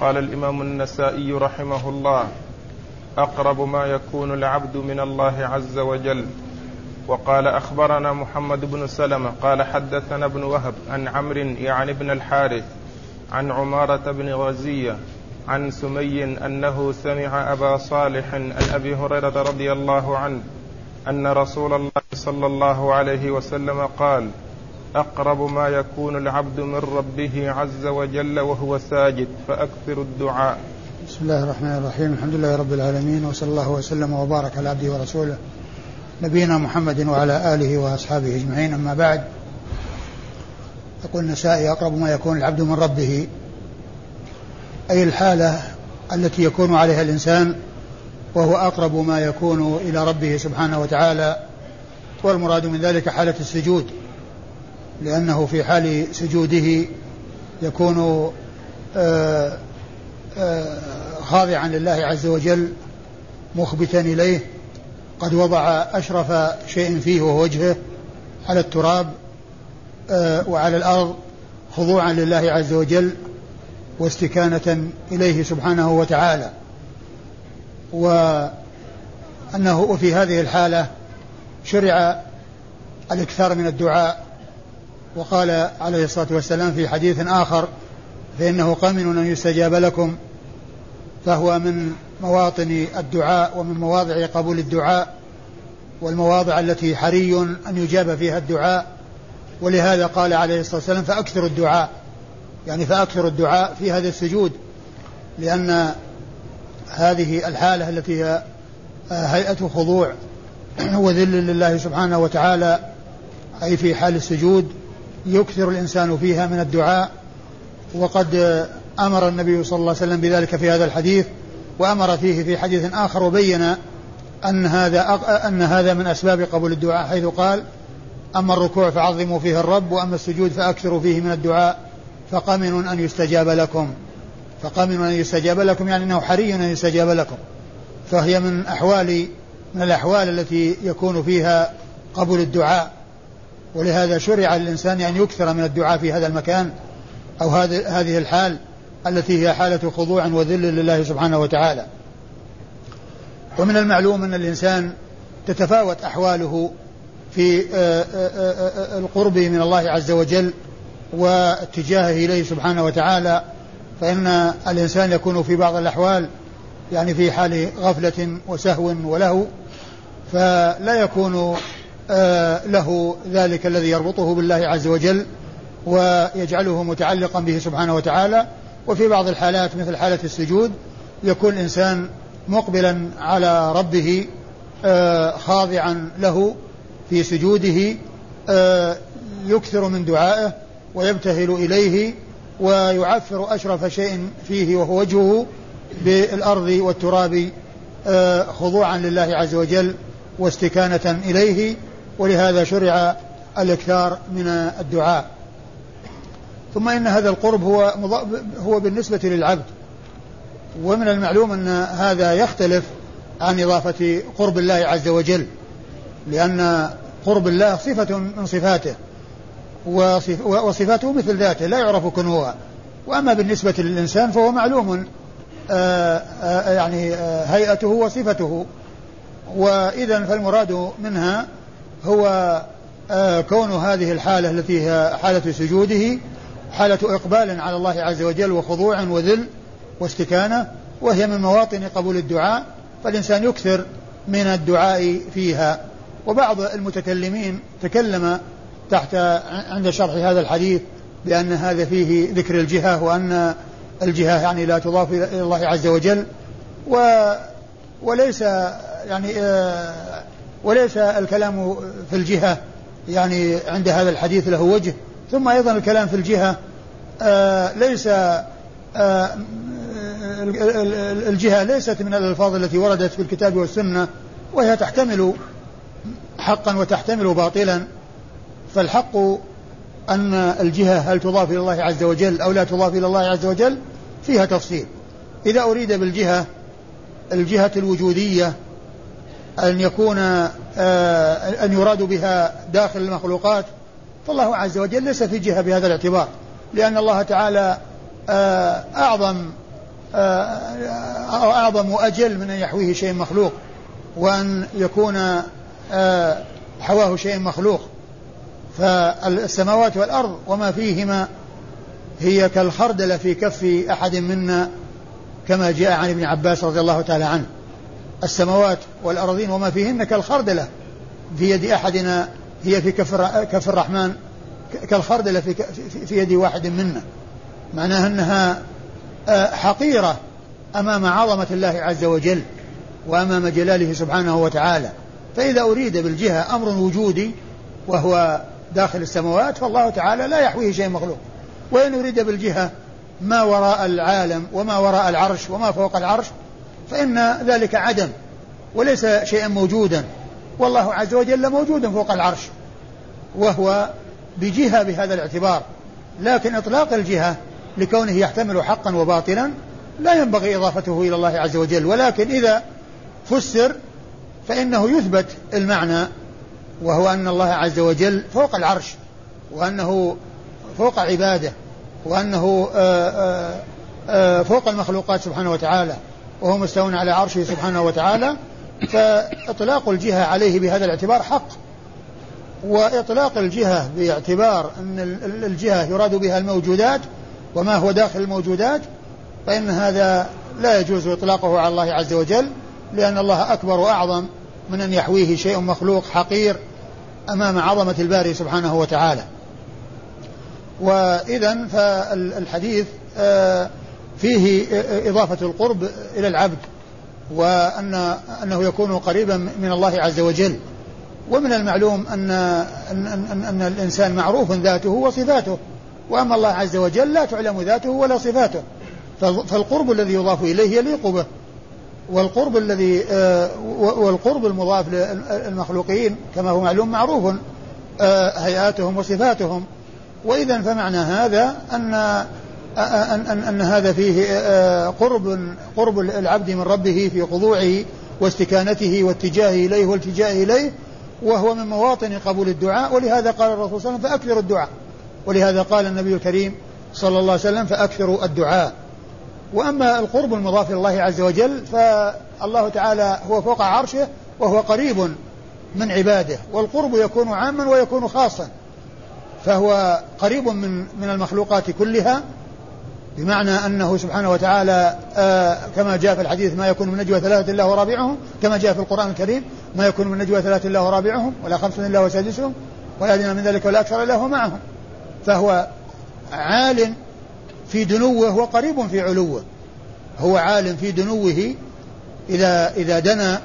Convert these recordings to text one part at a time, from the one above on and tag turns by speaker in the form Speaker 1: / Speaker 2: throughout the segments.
Speaker 1: قال الإمام النسائي رحمه الله أقرب ما يكون العبد من الله عز وجل. وقال أخبرنا محمد بن سلمة قال حدثنا ابن وهب عن عمرو يعني ابن الحارث عن عمارة بن غزية عن سمي أنه سمع أبا صالح عن أبي هريرة رضي الله عنه أن رسول الله صلى الله عليه وسلم قال أقرب ما يكون العبد من ربه عز وجل وهو ساجد فأكثر الدعاء.
Speaker 2: بسم الله الرحمن الرحيم. الحمد لله رب العالمين وصلى الله وسلم وبارك على عبده ورسوله نبينا محمد وعلى آله وأصحابه أجمعين. أما بعد يقول النسائي أقرب ما يكون العبد من ربه أي الحالة التي يكون عليها الإنسان وهو أقرب ما يكون إلى ربه سبحانه وتعالى والمراد من ذلك حالة السجود. لأنه في حال سجوده يكون آه، آه، خاضعا لله عز وجل مخبتا إليه. قد وضع أشرف شيء فيه وهو وجهه على التراب آه، وعلى الأرض خضوعا لله عز وجل واستكانة إليه سبحانه وتعالى. وأنه وفي هذه الحالة شرع الإكثار من الدعاء. وقال عليه الصلاة والسلام في حديث آخر فإنه قامن أن يستجاب لكم فهو من مواطن الدعاء ومن مواضع قبول الدعاء والمواضع التي حري أن يجاب فيها الدعاء. ولهذا قال عليه الصلاة والسلام فأكثر الدعاء يعني فأكثر الدعاء في هذا السجود لأن هذه الحالة التي هي هيئة خضوع وذل لله سبحانه وتعالى أي في حال السجود يكثر الإنسان فيها من الدعاء وقد أمر النبي صلى الله عليه وسلم بذلك في هذا الحديث وأمر فيه في حديث آخر وبين أن هذا أن هذا من أسباب قبول الدعاء حيث قال أما الركوع فعظموا فيه الرب وأما السجود فأكثروا فيه من الدعاء فقمن أن يستجاب لكم. فقمن أن يستجاب لكم يعني أنه حري أن يستجاب لكم. فهي من أحوال من الأحوال التي يكون فيها قبول الدعاء. ولهذا شرع للإنسان أن يكثر من الدعاء في هذا المكان أو هذه الحال التي هي حالة خضوع وذل لله سبحانه وتعالى. ومن المعلوم أن الإنسان تتفاوت أحواله في آه، آه، آه، القرب من الله عز وجل واتجاهه إليه سبحانه وتعالى فإن الإنسان يكون في بعض الأحوال يعني في حال غفلة وسهو ولهو فلا يكون له ذلك الذي يربطه بالله عز وجل ويجعله متعلقا به سبحانه وتعالى. وفي بعض الحالات مثل حالة السجود يكون الإنسان مقبلا على ربه خاضعا له في سجوده آه، يكثر من دعائه ويبتهل إليه ويعفر أشرف شيء فيه وهو وجهه بالأرض والتراب آه، خضوعا لله عز وجل واستكانة إليه. ولهذا شرع الإكثار من الدعاء. ثم إن هذا القرب هو هو بالنسبة للعبد. ومن المعلوم أن هذا يختلف عن إضافة قرب الله عز وجل لأن قرب الله صفة من صفاته وصفاته مثل ذاته لا يعرف كنوها. وأما بالنسبة للإنسان فهو معلوم آه، آه، يعني آه، هيئته وصفته. وإذا فالمراد منها هو كون هذه الحالة التي هي حالة سجوده حالة إقبال على الله عز وجل وخضوع وذل واستكانة وهي من مواطن قبول الدعاء فالإنسان يكثر من الدعاء فيها. وبعض المتكلمين تكلم تحت عند شرح هذا الحديث بأن هذا فيه ذكر الجهة وأن الجهة يعني لا تضاف إلى الله عز وجل و وليس يعني آه، وليس الكلام في الجهة يعني عند هذا الحديث له وجه. ثم أيضا الكلام في الجهة آه، ليس آه، الجهة ليست من الألفاظ التي وردت في الكتاب والسنة وهي تحتمل حقا وتحتمل باطلا. فالحق أن الجهة هل تضاف إلى الله عز وجل أو لا تضاف إلى الله عز وجل فيها تفصيل. إذا أريد بالجهة الجهة الوجودية أن يكون آه، أن يراد بها داخل المخلوقات فالله عز وجل ليس في جهة بهذا الاعتبار لأن الله تعالى آه، أعظم أعظم وأجل من أن يحويه شيء مخلوق وأن يكون حواه شيء مخلوق. فالسماوات والأرض وما فيهما هي كالخردلة في كف أحد منا كما جاء عن ابن عباس رضي الله تعالى عنه. السماوات والأرضين وما فيهن كالخردلة. في يد أحدنا هي في كف كف الرحمن كالخردلة في في يد واحد منا معناها أنها آه، حقيرة أمام عظمة الله عز وجل وأمام جلاله سبحانه وتعالى. فإذا أريد بالجهة أمر وجودي وهو داخل السماوات فالله تعالى لا يحويه شيء مخلوق. وإن أريد بالجهة ما وراء العالم وما وراء العرش وما فوق العرش فإن ذلك عدم وليس شيئا موجودا. والله عز وجل موجود فوق العرش وهو بجهة بهذا الاعتبار. لكن إطلاق الجهة لكونه يحتمل حقا وباطلا لا ينبغي إضافته إلى الله عز وجل. ولكن إذا فسر فإنه يثبت المعنى وهو أن الله عز وجل فوق العرش وأنه فوق عباده وأنه آه، آه، آه، فوق المخلوقات سبحانه وتعالى. وهو مستوى على عرشه سبحانه وتعالى فإطلاق الجهة عليه بهذا الاعتبار حق. وإطلاق الجهة باعتبار أن الجهة يراد بها الموجودات وما هو داخل الموجودات فإن هذا لا يجوز إطلاقه على الله عز وجل لأن الله أكبر وأعظم من أن يحويه شيء مخلوق حقير أمام عظمة الباري سبحانه وتعالى. وإذا فالحديث آه، فيه إضافة القرب إلى العبد وأن أنه يكون قريبا من الله عز وجل. ومن المعلوم أن أن, أن, أن الإنسان معروف ذاته وصفاته وأما الله عز وجل لا تعلم ذاته ولا صفاته. فالقرب الذي يضاف إليه يليق به والقرب الذي آه، والقرب المضاف للمخلوقين كما هو معلوم معروف آه، هيئاتهم وصفاتهم. وإذا فمعنى هذا أن أن, أن, أن هذا فيه قرب قرب العبد من ربه في خضوعه واستكانته واتجاهه إليه والتجائه إليه وهو من مواطن قبول الدعاء ولهذا قال الرسول صلى الله عليه وسلم فأكثروا الدعاء. ولهذا قال النبي الكريم صلى الله عليه وسلم فأكثروا الدعاء. وأما القرب المضاف إلى الله عز وجل فالله تعالى هو فوق عرشه وهو قريب من عباده والقرب يكون عاما ويكون خاصا فهو قريب من من المخلوقات كلها بمعنى أنه سبحانه وتعالى آه كما جاء في الحديث ما يكون من نجوى ثلاثة إلا ورابعهم كما جاء في القرآن الكريم ما يكون من نجوى ثلاثة إلا ورابعهم ولا خمسة إلا وسادسهم ولا أدنى من ذلك ولا أكثر إلا هو معهم. فهو عال في دنوه وقريب في علوه. هو عالم في دنوه إذا إذا دنا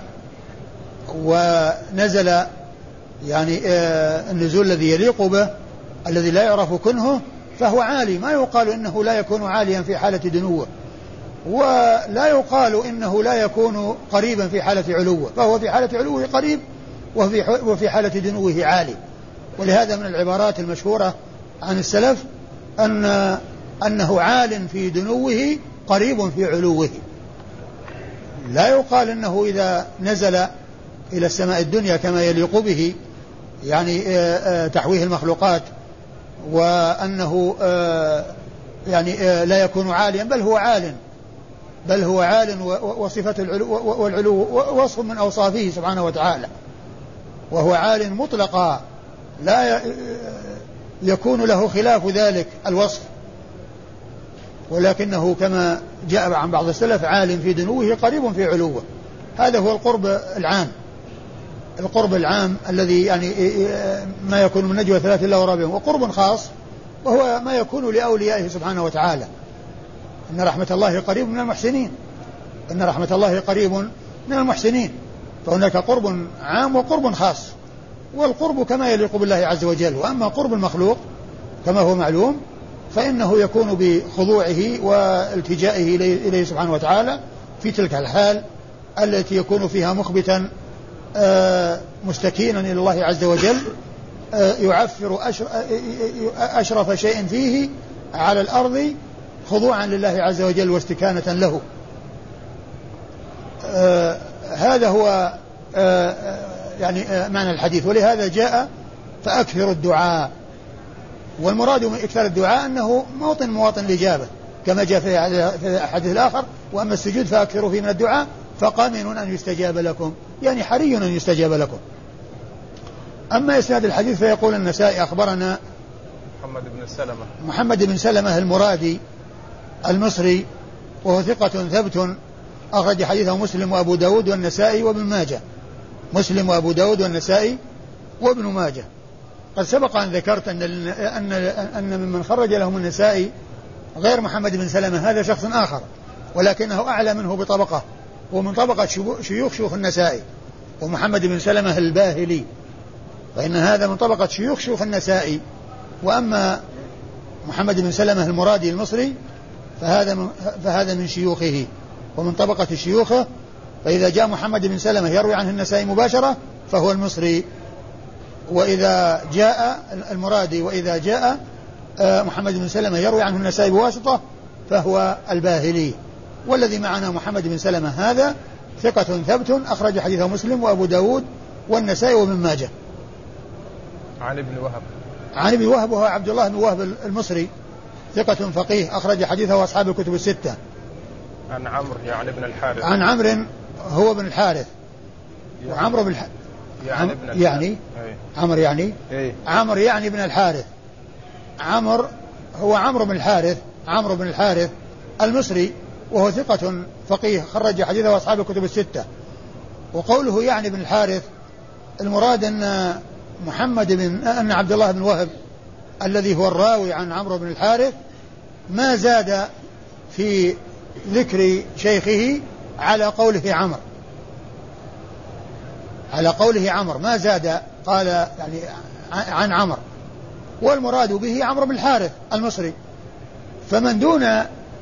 Speaker 2: ونزل يعني آه النزول الذي يليق به الذي لا يعرف كنهه فهو عالي. ما يقال إنه لا يكون عاليا في حالة دنوه ولا يقال إنه لا يكون قريبا في حالة علوه. فهو في حالة علوه قريب وفي وفي حالة دنوه عالي. ولهذا من العبارات المشهورة عن السلف أن أنه عال في دنوه قريب في علوه. لا يقال أنه إذا نزل إلى السماء الدنيا كما يليق به يعني تحويه المخلوقات وأنه آه، يعني لا يكون عاليا بل هو عال. بل هو عال وصفة العلو والعلو وصف من أوصافه سبحانه وتعالى. وهو عال مطلقا. لا يكون له خلاف ذلك الوصف. ولكنه كما جاء عن بعض السلف عالم في دنوه قريب في علوه. هذا هو القرب العام. القرب العام الذي يعني ما يكون من نجوى ثلاثة إلا ورابعهم وقرب خاص وهو ما يكون لأوليائه سبحانه وتعالى. إن رحمة الله قريب من المحسنين. إن رحمة الله قريب من المحسنين. فهناك قرب عام وقرب خاص. والقرب كما يليق بالله عز وجل. وأما قرب المخلوق كما هو معلوم فإنه يكون بخضوعه والتجائه إليه سبحانه وتعالى في تلك الحال التي يكون فيها مخبتا مستكينا إلى الله عز وجل آه، يعفر آه، أشرف شيء فيه على الأرض خضوعا لله عز وجل واستكانة له. هذا هو يعني معنى الحديث. ولهذا جاء فأكثر الدعاء. والمراد من إكثار الدعاء أنه موطن مواطن الإجابة كما جاء في الحديث الآخر. وأما السجود فأكثروا فيه من الدعاء. فقامن أن يستجاب لكم. يعني حري أن يستجاب لكم. أما إسناد الحديث فيقول النسائي أخبرنا
Speaker 1: محمد بن سلمة.
Speaker 2: محمد بن سلمة المرادي المصري وهو ثقة ثبت أخرج حديثه مسلم وأبو داود والنسائي وابن ماجه. مسلم وأبو داود والنسائي وابن ماجه. قد سبق أن ذكرت أن أن أن ممن خرج لهم النسائي غير محمد بن سلمة هذا شخص آخر ولكنه أعلى منه بطبقة. ومن طبقة شيوخ شيوخ النسائي ومحمد بن سلمة الباهلي. فإن هذا من طبقة شيوخ شيوخ النسائي. وأما محمد بن سلمة المرادي المصري فهذا من فهذا من شيوخه. ومن طبقة شيوخه فإذا جاء محمد بن سلمة يروي عنه النسائي مباشرة فهو المصري. وإذا جاء المرادي وإذا جاء آه، محمد بن سلمة يروي عنه النسائي بواسطة فهو الباهلي. والذي معنا محمد بن سلمة هذا ثقة ثبت أخرج حديثه مسلم وأبو داود والنسائي وابن ماجه.
Speaker 1: عن ابن وهب.
Speaker 2: عن ابن وهب وهو عبد الله بن وهب المصري. ثقة فقيه أخرج حديثه أصحاب الكتب الستة.
Speaker 1: عن عمرو يعني ابن الحارث.
Speaker 2: عن عمرو هو ابن الحارث. يعني وعمرو بن الحارث
Speaker 1: يعني ابن الحارث.
Speaker 2: يعني؟ عمرو يعني؟
Speaker 1: إيه.
Speaker 2: عمرو يعني ابن الحارث. عمرو هو عمرو بن الحارث عمرو بن الحارث المصري. وهو ثقة فقيه خرج حديثه أصحاب الكتب الستة. وقوله يعني بن الحارث المراد أن محمد بن أن عبد الله بن وهب الذي هو الراوي عن عمرو بن الحارث ما زاد في ذكر شيخه على قوله عمر. على قوله عمر ما زاد قال يعني عن عمر. والمراد به عمرو بن الحارث المصري. فمن دون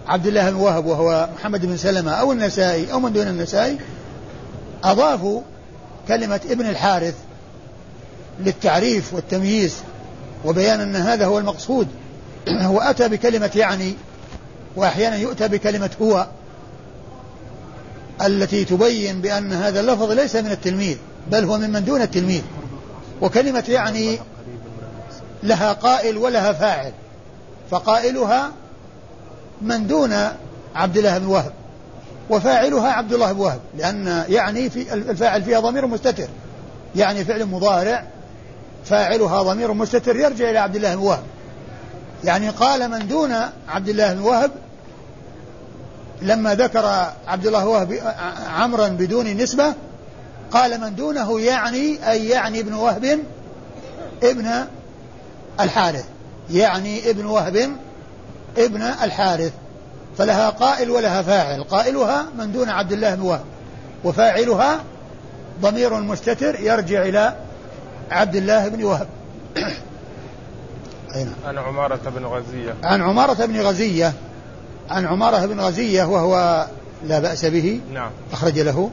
Speaker 2: عبد الله بن وهب وهو محمد بن سلمة أو النسائي أو من دون النسائي أضافوا كلمة ابن الحارث للتعريف والتمييز وبيان أن هذا هو المقصود. وأتى بكلمة يعني وأحيانا يؤتى بكلمة هو التي تبين بأن هذا اللفظ ليس من التلميذ بل هو ممن دون التلميذ. وكلمة يعني لها قائل ولها فاعل فقائلها من دون عبد الله بن وهب وفاعلها عبد الله بن وهب لأن يعني في الفاعل فيها ضمير مستتر يعني فعل مضارع فاعلها ضمير مستتر يرجع إلى عبد الله بن وهب. يعني قال من دون عبد الله بن وهب لما ذكر عبد الله وهب عمرا بدون نسبة قال من دونه يعني أي يعني ابن وهب ابن الحارث يعني ابن وهب ابن الحارث فلها قائل ولها فاعل. قائلها من دون عبد الله بن وهب وفاعلها ضمير مستتر يرجع إلى عبد الله بن وهب؟
Speaker 1: عن عمارة بن غزية.
Speaker 2: عن عمارة بن غزية عن عمارة بن غزية وهو لا بأس به.
Speaker 1: نعم.
Speaker 2: أخرج له.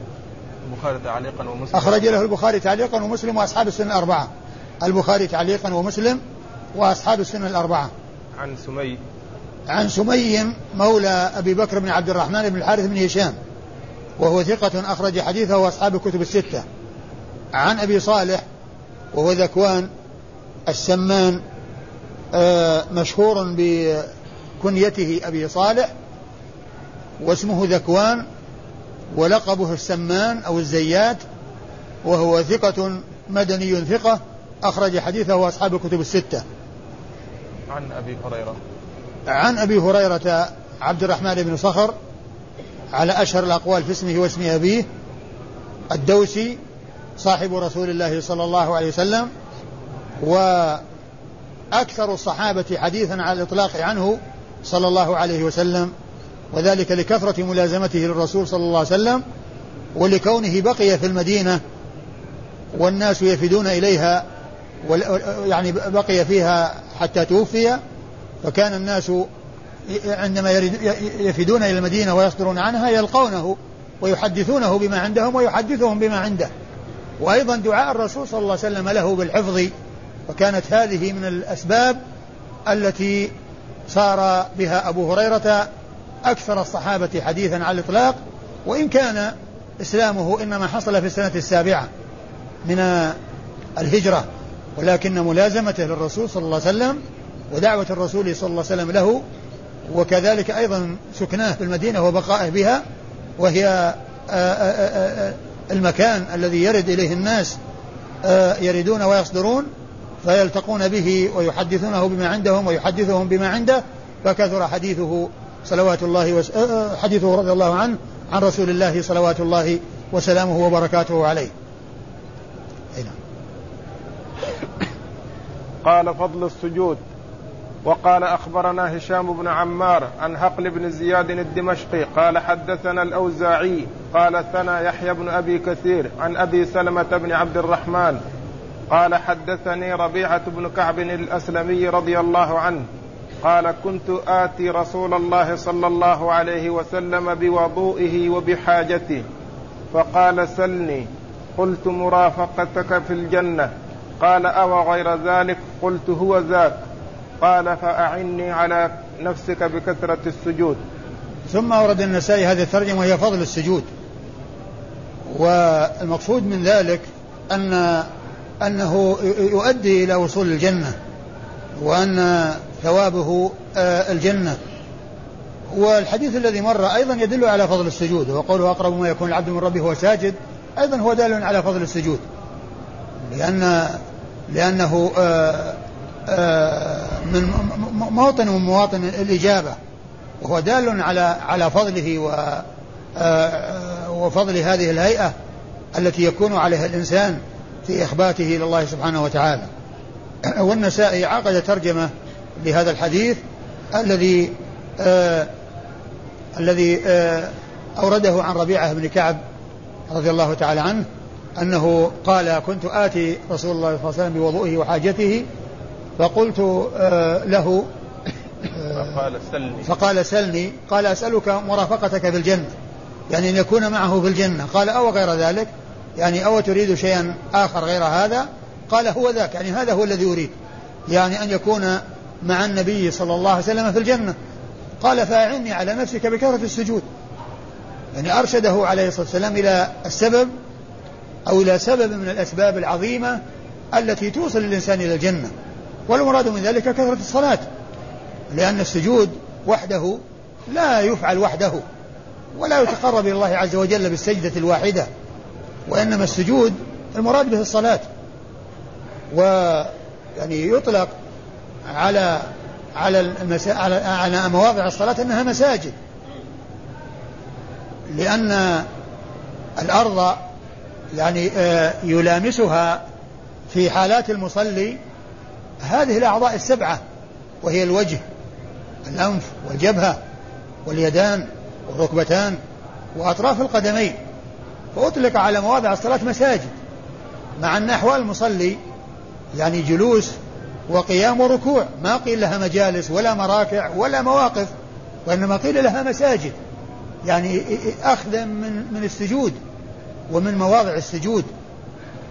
Speaker 1: البخاري تعليقا ومسلم.
Speaker 2: أخرج له البخاري تعليقا ومسلم وأصحاب السنة الأربعة. البخاري تعليقا ومسلم وأصحاب السنة الأربعة.
Speaker 1: عن سمي.
Speaker 2: عن سمي مولى أبي بكر بن عبد الرحمن بن الحارث بن هشام وهو ثقة أخرج حديثه وأصحاب الكتب الستة. عن أبي صالح وهو ذكوان السمان آه، مشهور بكنيته أبي صالح واسمه ذكوان ولقبه السمان أو الزيات وهو ثقة مدني ثقة أخرج حديثه أصحاب الكتب الستة.
Speaker 1: عن أبي هريرة.
Speaker 2: عن أبي هريرة عبد الرحمن بن صخر على أشهر الأقوال في اسمه واسم أبيه الدوسي صاحب رسول الله صلى الله عليه وسلم وأكثر الصحابة حديثا على الإطلاق عنه صلى الله عليه وسلم وذلك لكثرة ملازمته للرسول صلى الله عليه وسلم ولكونه بقي في المدينة والناس يفدون إليها يعني بقي فيها حتى توفي. فكان الناس عندما يفدون إلى المدينة ويصدرون عنها يلقونه ويحدثونه بما عندهم ويحدثهم بما عنده. وأيضا دعاء الرسول صلى الله عليه وسلم له بالحفظ وكانت هذه من الأسباب التي صار بها أبو هريرة أكثر الصحابة حديثا على الإطلاق. وإن كان إسلامه إنما حصل في السنة السابعة من الهجرة ولكن ملازمته للرسول صلى الله عليه وسلم ودعوة الرسول صلى الله عليه وسلم له وكذلك أيضا سكناه في المدينة وبقائه بها وهي المكان الذي يرد إليه الناس يردون ويصدرون فيلتقون به ويحدثونه بما عندهم ويحدثهم بما عنده فكثر حديثه صلوات الله وس... حديثه رضي الله عنه عن رسول الله صلوات الله وسلامه وبركاته عليه
Speaker 1: نعم. قال فضل السجود وقال أخبرنا هشام بن عمار عن هقل بن زياد الدمشقي قال حدثنا الأوزاعي قال ثنى يحيى بن أبي كثير عن أبي سلمة بن عبد الرحمن قال حدثني ربيعة بن كعب الأسلمي رضي الله عنه قال كنت آتي رسول الله صلى الله عليه وسلم بوضوئه وبحاجته فقال سلني قلت مرافقتك في الجنة قال أو غير ذلك قلت هو ذاك قال فأعني على نفسك بكثرة السجود.
Speaker 2: ثم أورد النسائي هذه الترجمة وهي فضل السجود. والمقصود من ذلك أن أنه يؤدي إلى وصول الجنة وأن ثوابه آه، الجنة. والحديث الذي مر أيضا يدل على فضل السجود وقوله أقرب ما يكون العبد من ربه وهو ساجد أيضا هو دال على فضل السجود. لأن لأنه آه، من موطن من مواطن الإجابة. وهو دال على على فضله و وفضل هذه الهيئة التي يكون عليها الإنسان في إخباته إلى الله سبحانه وتعالى. والنسائي عقد ترجمة لهذا الحديث الذي آه الذي آه أورده عن ربيعة بن كعب رضي الله تعالى عنه أنه قال كنت آتي رسول الله صلى الله عليه وسلم بوضوئه وحاجته فقلت آه له
Speaker 1: آه، فقال سلني.
Speaker 2: فقال سلني قال أسألك مرافقتك في الجنة يعني أن يكون معه في الجنة. قال أو غير ذلك يعني أو تريد شيئا آخر غير هذا؟ قال هو ذاك يعني هذا هو الذي أريد يعني أن يكون مع النبي صلى الله عليه وسلم في الجنة. قال فأعني على نفسك بكثرة السجود. يعني أرشده عليه الصلاة والسلام إلى السبب أو إلى سبب من الأسباب العظيمة التي توصل الإنسان إلى الجنة. والمراد من ذلك كثرة الصلاة لأن السجود وحده لا يفعل وحده ولا يتقرب إلى الله عز وجل بالسجدة الواحدة وإنما السجود المراد به الصلاة ويعني يطلق على على المسا... على على مواضع الصلاة أنها مساجد لأن الأرض يعني آه، يلامسها في حالات المصلي هذه الأعضاء السبعة وهي الوجه الأنف والجبهة واليدان والركبتان وأطراف القدمين. فأطلق على مواضع الصلاة مساجد مع أن أحوال المصلي يعني جلوس وقيام وركوع ما قيل لها مجالس ولا مراكع ولا مواقف وإنما قيل لها مساجد. يعني أخذا من من السجود ومن مواضع السجود.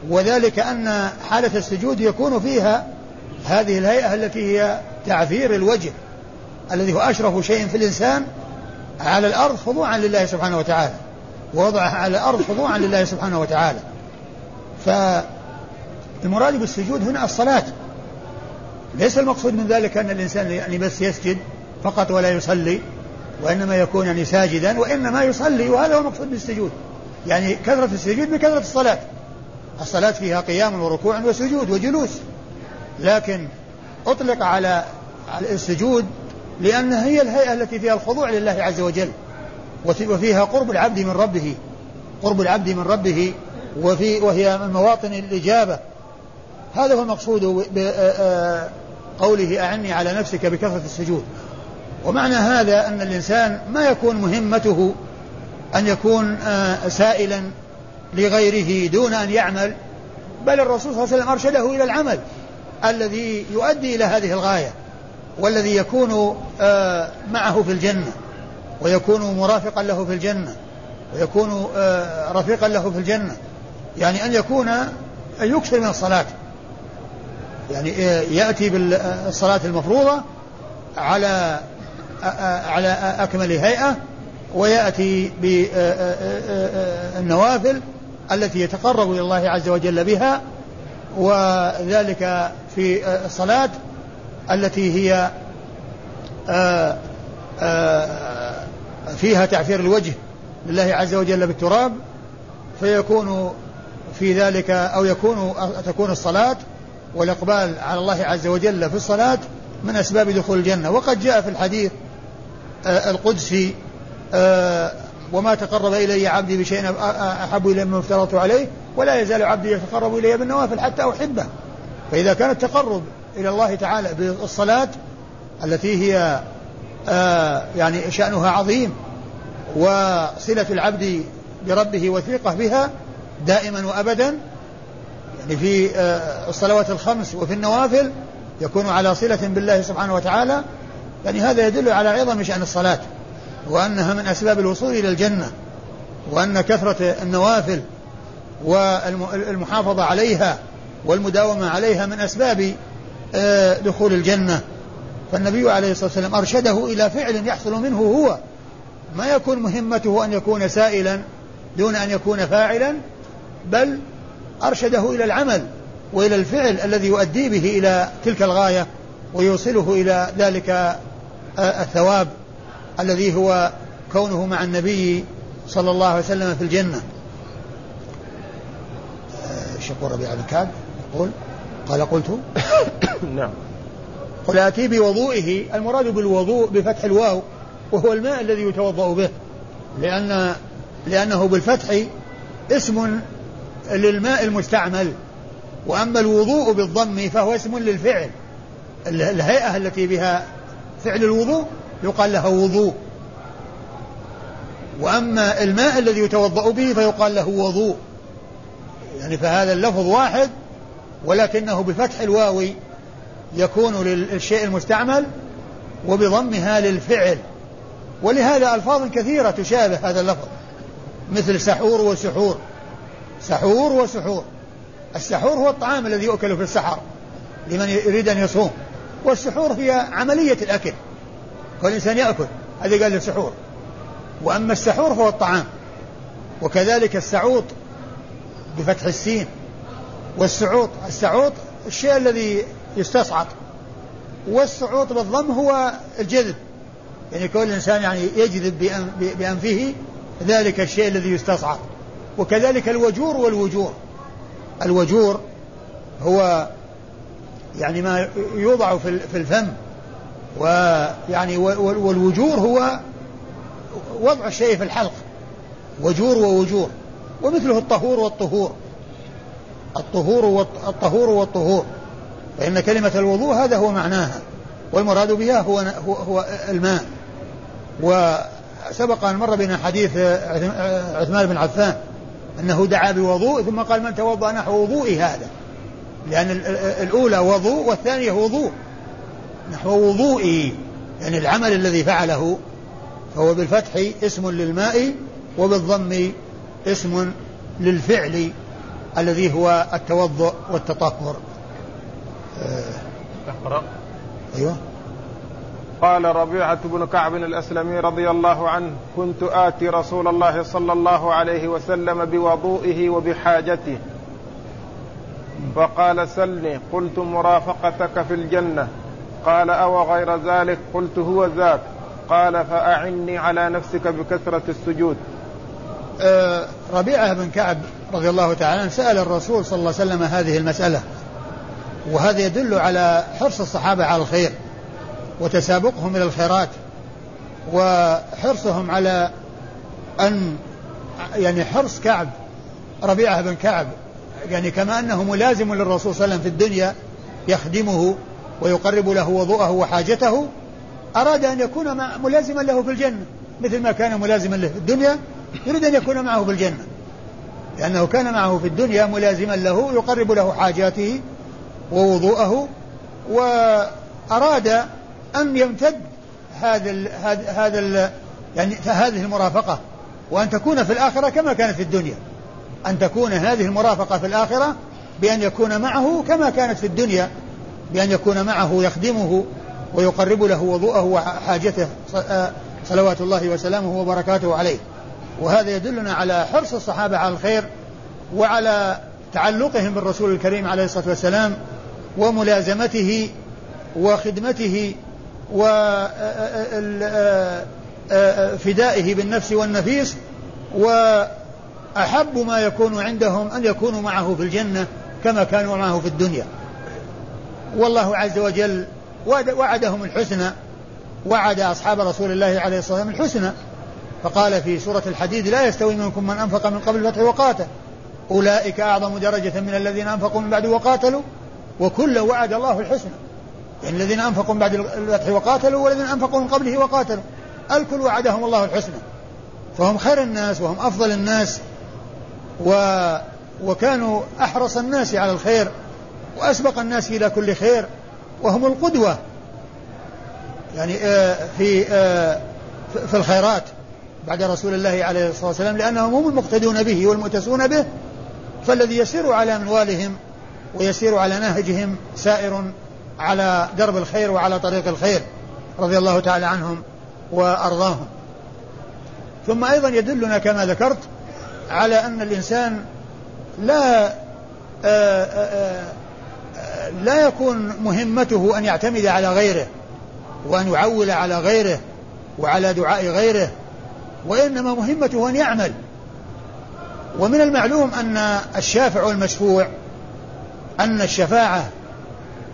Speaker 2: وذلك أن حالة السجود يكون فيها هذه الهيئة التي هي تعفير الوجه الذي هو أشرف شيء في الإنسان على الأرض خضوعا لله سبحانه وتعالى ووضعها على الأرض خضوعا لله سبحانه وتعالى. فالمراد بالسجود هنا الصلاة. ليس المقصود من ذلك أن الإنسان يعني بس يسجد فقط ولا يصلي وإنما يكون يعني ساجدا وإنما يصلي وهذا هو المقصود بالسجود. يعني كثرة السجود بكثرة الصلاة. الصلاة فيها قيام وركوع وسجود وجلوس. لكن أطلق على السجود لأنها هي الهيئة التي فيها الخضوع لله عز وجل. وفيها قرب العبد من ربه. قرب العبد من ربه وفي وهي من مواطن الإجابة هذا هو المقصود بقوله أعني على نفسك بكثرة السجود. ومعنى هذا أن الإنسان ما يكون مهمته أن يكون سائلا لغيره دون أن يعمل بل الرسول صلى الله عليه وسلم أرشده إلى العمل. الذي يؤدي إلى هذه الغاية والذي يكون معه في الجنة ويكون مرافقا له في الجنة ويكون آه، رفيقا له في الجنة. يعني أن يكون أن يكثر من الصلاة. يعني آه، يأتي بالصلاة المفروضة على آه، على أكمل هيئة ويأتي بالنوافل التي يتقرب إلى الله عز وجل بها وذلك في الصلاة التي هي آه، فيها تعفير الوجه لله عز وجل بالتراب فيكون في ذلك أو يكون تكون الصلاة والإقبال على الله عز وجل في الصلاة من أسباب دخول الجنة. وقد جاء في الحديث آه، القدسي آه، وما تقرب إلي عبدي بشيء أحب إلي مما افترضت عليه ولا يزال عبدي يتقرب إلي بالنوافل حتى أحبه. فإذا كان التقرب إلى الله تعالى بالصلاة التي هي آه يعني شأنها عظيم وصلة العبد بربه وثيقة بها دائما وأبدا يعني في آه الصلوات الخمس وفي النوافل يكون على صلة بالله سبحانه وتعالى يعني هذا يدل على عظم شأن الصلاة. وأنها من أسباب الوصول إلى الجنة وأن كثرة النوافل والمحافظة عليها والمداومة عليها من أسباب آه، دخول الجنة. فالنبي عليه الصلاة والسلام أرشده إلى فعل يحصل منه هو ما يكون مهمته أن يكون سائلا دون أن يكون فاعلا بل أرشده إلى العمل وإلى الفعل الذي يؤدي به إلى تلك الغاية ويوصله إلى ذلك آه، الثواب. الذي هو كونه مع النبي صلى الله عليه وسلم في الجنة. آه، شكور ربيع بن كعب يقول قال قلت
Speaker 1: نعم.
Speaker 2: قل آتي بوضوئه المراد بالوضوء بفتح الواو وهو الماء الذي يتوضأ به لأن لأنه بالفتح اسم للماء المستعمل وأما الوضوء بالضم فهو اسم للفعل الهيئة التي بها فعل الوضوء يقال لها وضوء. وأما الماء الذي يتوضأ به فيقال له وضوء. يعني فهذا اللفظ واحد ولكنه بفتح الواو يكون للشيء المستعمل وبضمها للفعل. ولهذا ألفاظ كثيرة تشابه هذا اللفظ مثل سحور وسحور. سحور وسحور. السحور هو الطعام الذي يؤكل في السحر لمن يريد أن يصوم والسحور هي عملية الأكل. كل إنسان يأكل. هذا قال له سحور. وأما السحور فهو الطعام. وكذلك السعوط بفتح السين. والسعوط السعوط الشيء الذي يستصعط والسعوط بالضم هو الجذب. يعني كل الإنسان يعني يجذب بأنفه ذلك الشيء الذي يستصعط وكذلك الوجور والوجور. الوجور هو يعني ما يوضع في الفم. ويعني والوجور هو وضع الشيء في الحلق. وجور ووجور. ومثله الطهور والطهور. الطهور والطهور والطهور. فإن كلمة الوضوء هذا هو معناها. والمراد بها هو هو, هو الماء. وسبق أن مر بنا حديث عثمان بن عفان أنه دعا بوضوء ثم قال من توضأ نحو وضوئي هذا. لأن الأولى وضوء والثانية وضوء. نحو وضوئي يعني العمل الذي فعله فهو بالفتح اسم للماء وبالضم اسم للفعل الذي هو التوضؤ والتطهر.
Speaker 1: اقرأ.
Speaker 2: أيوه.
Speaker 1: قال ربيعة بن كعب الأسلمي رضي الله عنه كنت آتي رسول الله صلى الله عليه وسلم بوضوئه وبحاجته. فقال سلني قلت مرافقتك في الجنة. قال أو غير ذلك؟ قلت هو ذاك. قال فأعني على نفسك بكثرة السجود.
Speaker 2: آه ربيعة بن كعب رضي الله تعالى عنه سأل الرسول صلى الله عليه وسلم هذه المسألة وهذا يدل على حرص الصحابة على الخير وتسابقهم إلى الخيرات وحرصهم على أن يعني حرص كعب ربيعة بن كعب يعني كما أنه ملازم للرسول صلى الله عليه وسلم في الدنيا يخدمه ويقرب له وضوءه وحاجته أراد أن يكون ملازما له في الجنة مثل ما كان ملازما له في الدنيا يريد أن يكون معه في الجنة. لأنه كان معه في الدنيا ملازما له يقرب له حاجاته ووضوءه وأراد أن يمتد هذا ال هذا ال يعني هذه المرافقة وأن تكون في الآخرة كما كانت في الدنيا. أن تكون هذه المرافقة في الآخرة بأن يكون معه كما كانت في الدنيا. بأن يكون معه يخدمه ويقرب له وضوءه وحاجته آه، صلوات الله وسلامه وبركاته عليه. وهذا يدلنا على حرص الصحابة على الخير وعلى تعلقهم بالرسول الكريم عليه الصلاة والسلام وملازمته وخدمته وفدائه بالنفس والنفيس وأحب ما يكون عندهم أن يكونوا معه في الجنة كما كانوا معه في الدنيا. والله عز وجل وعدهم الحسنى وعد أصحاب رسول الله عليه الصلاة والسلام الحسنى. فقال في سورة الحديد لا يستوي منكم من أنفق من قبل الفتح وقاتل أولئك أعظم درجة من الذين أنفقوا من بعد وقاتلوا وكل وعد الله الحسنى. يعني الذين أنفقوا من بعد الفتح وقاتلوا والذين أنفقوا من قبله وقاتلوا. الكل وعدهم الله الحسنى. فهم خير الناس وهم أفضل الناس و وكانوا أحرص الناس على الخير. وأسبق الناس إلى كل خير وهم القدوة. يعني آه، في آه، في الخيرات بعد رسول الله عليه الصلاة والسلام لأنهم هم المقتدون به والمؤتسون به. فالذي يسير على منوالهم ويسير على نهجهم سائر على درب الخير وعلى طريق الخير رضي الله تعالى عنهم وأرضاهم. ثم أيضا يدلنا كما ذكرت على أن الإنسان لا آآ آه، آآ لا يكون مهمته أن يعتمد على غيره وأن يعول على غيره وعلى دعاء غيره وإنما مهمته أن يعمل. ومن المعلوم أن الشافع والمشفوع أن الشفاعة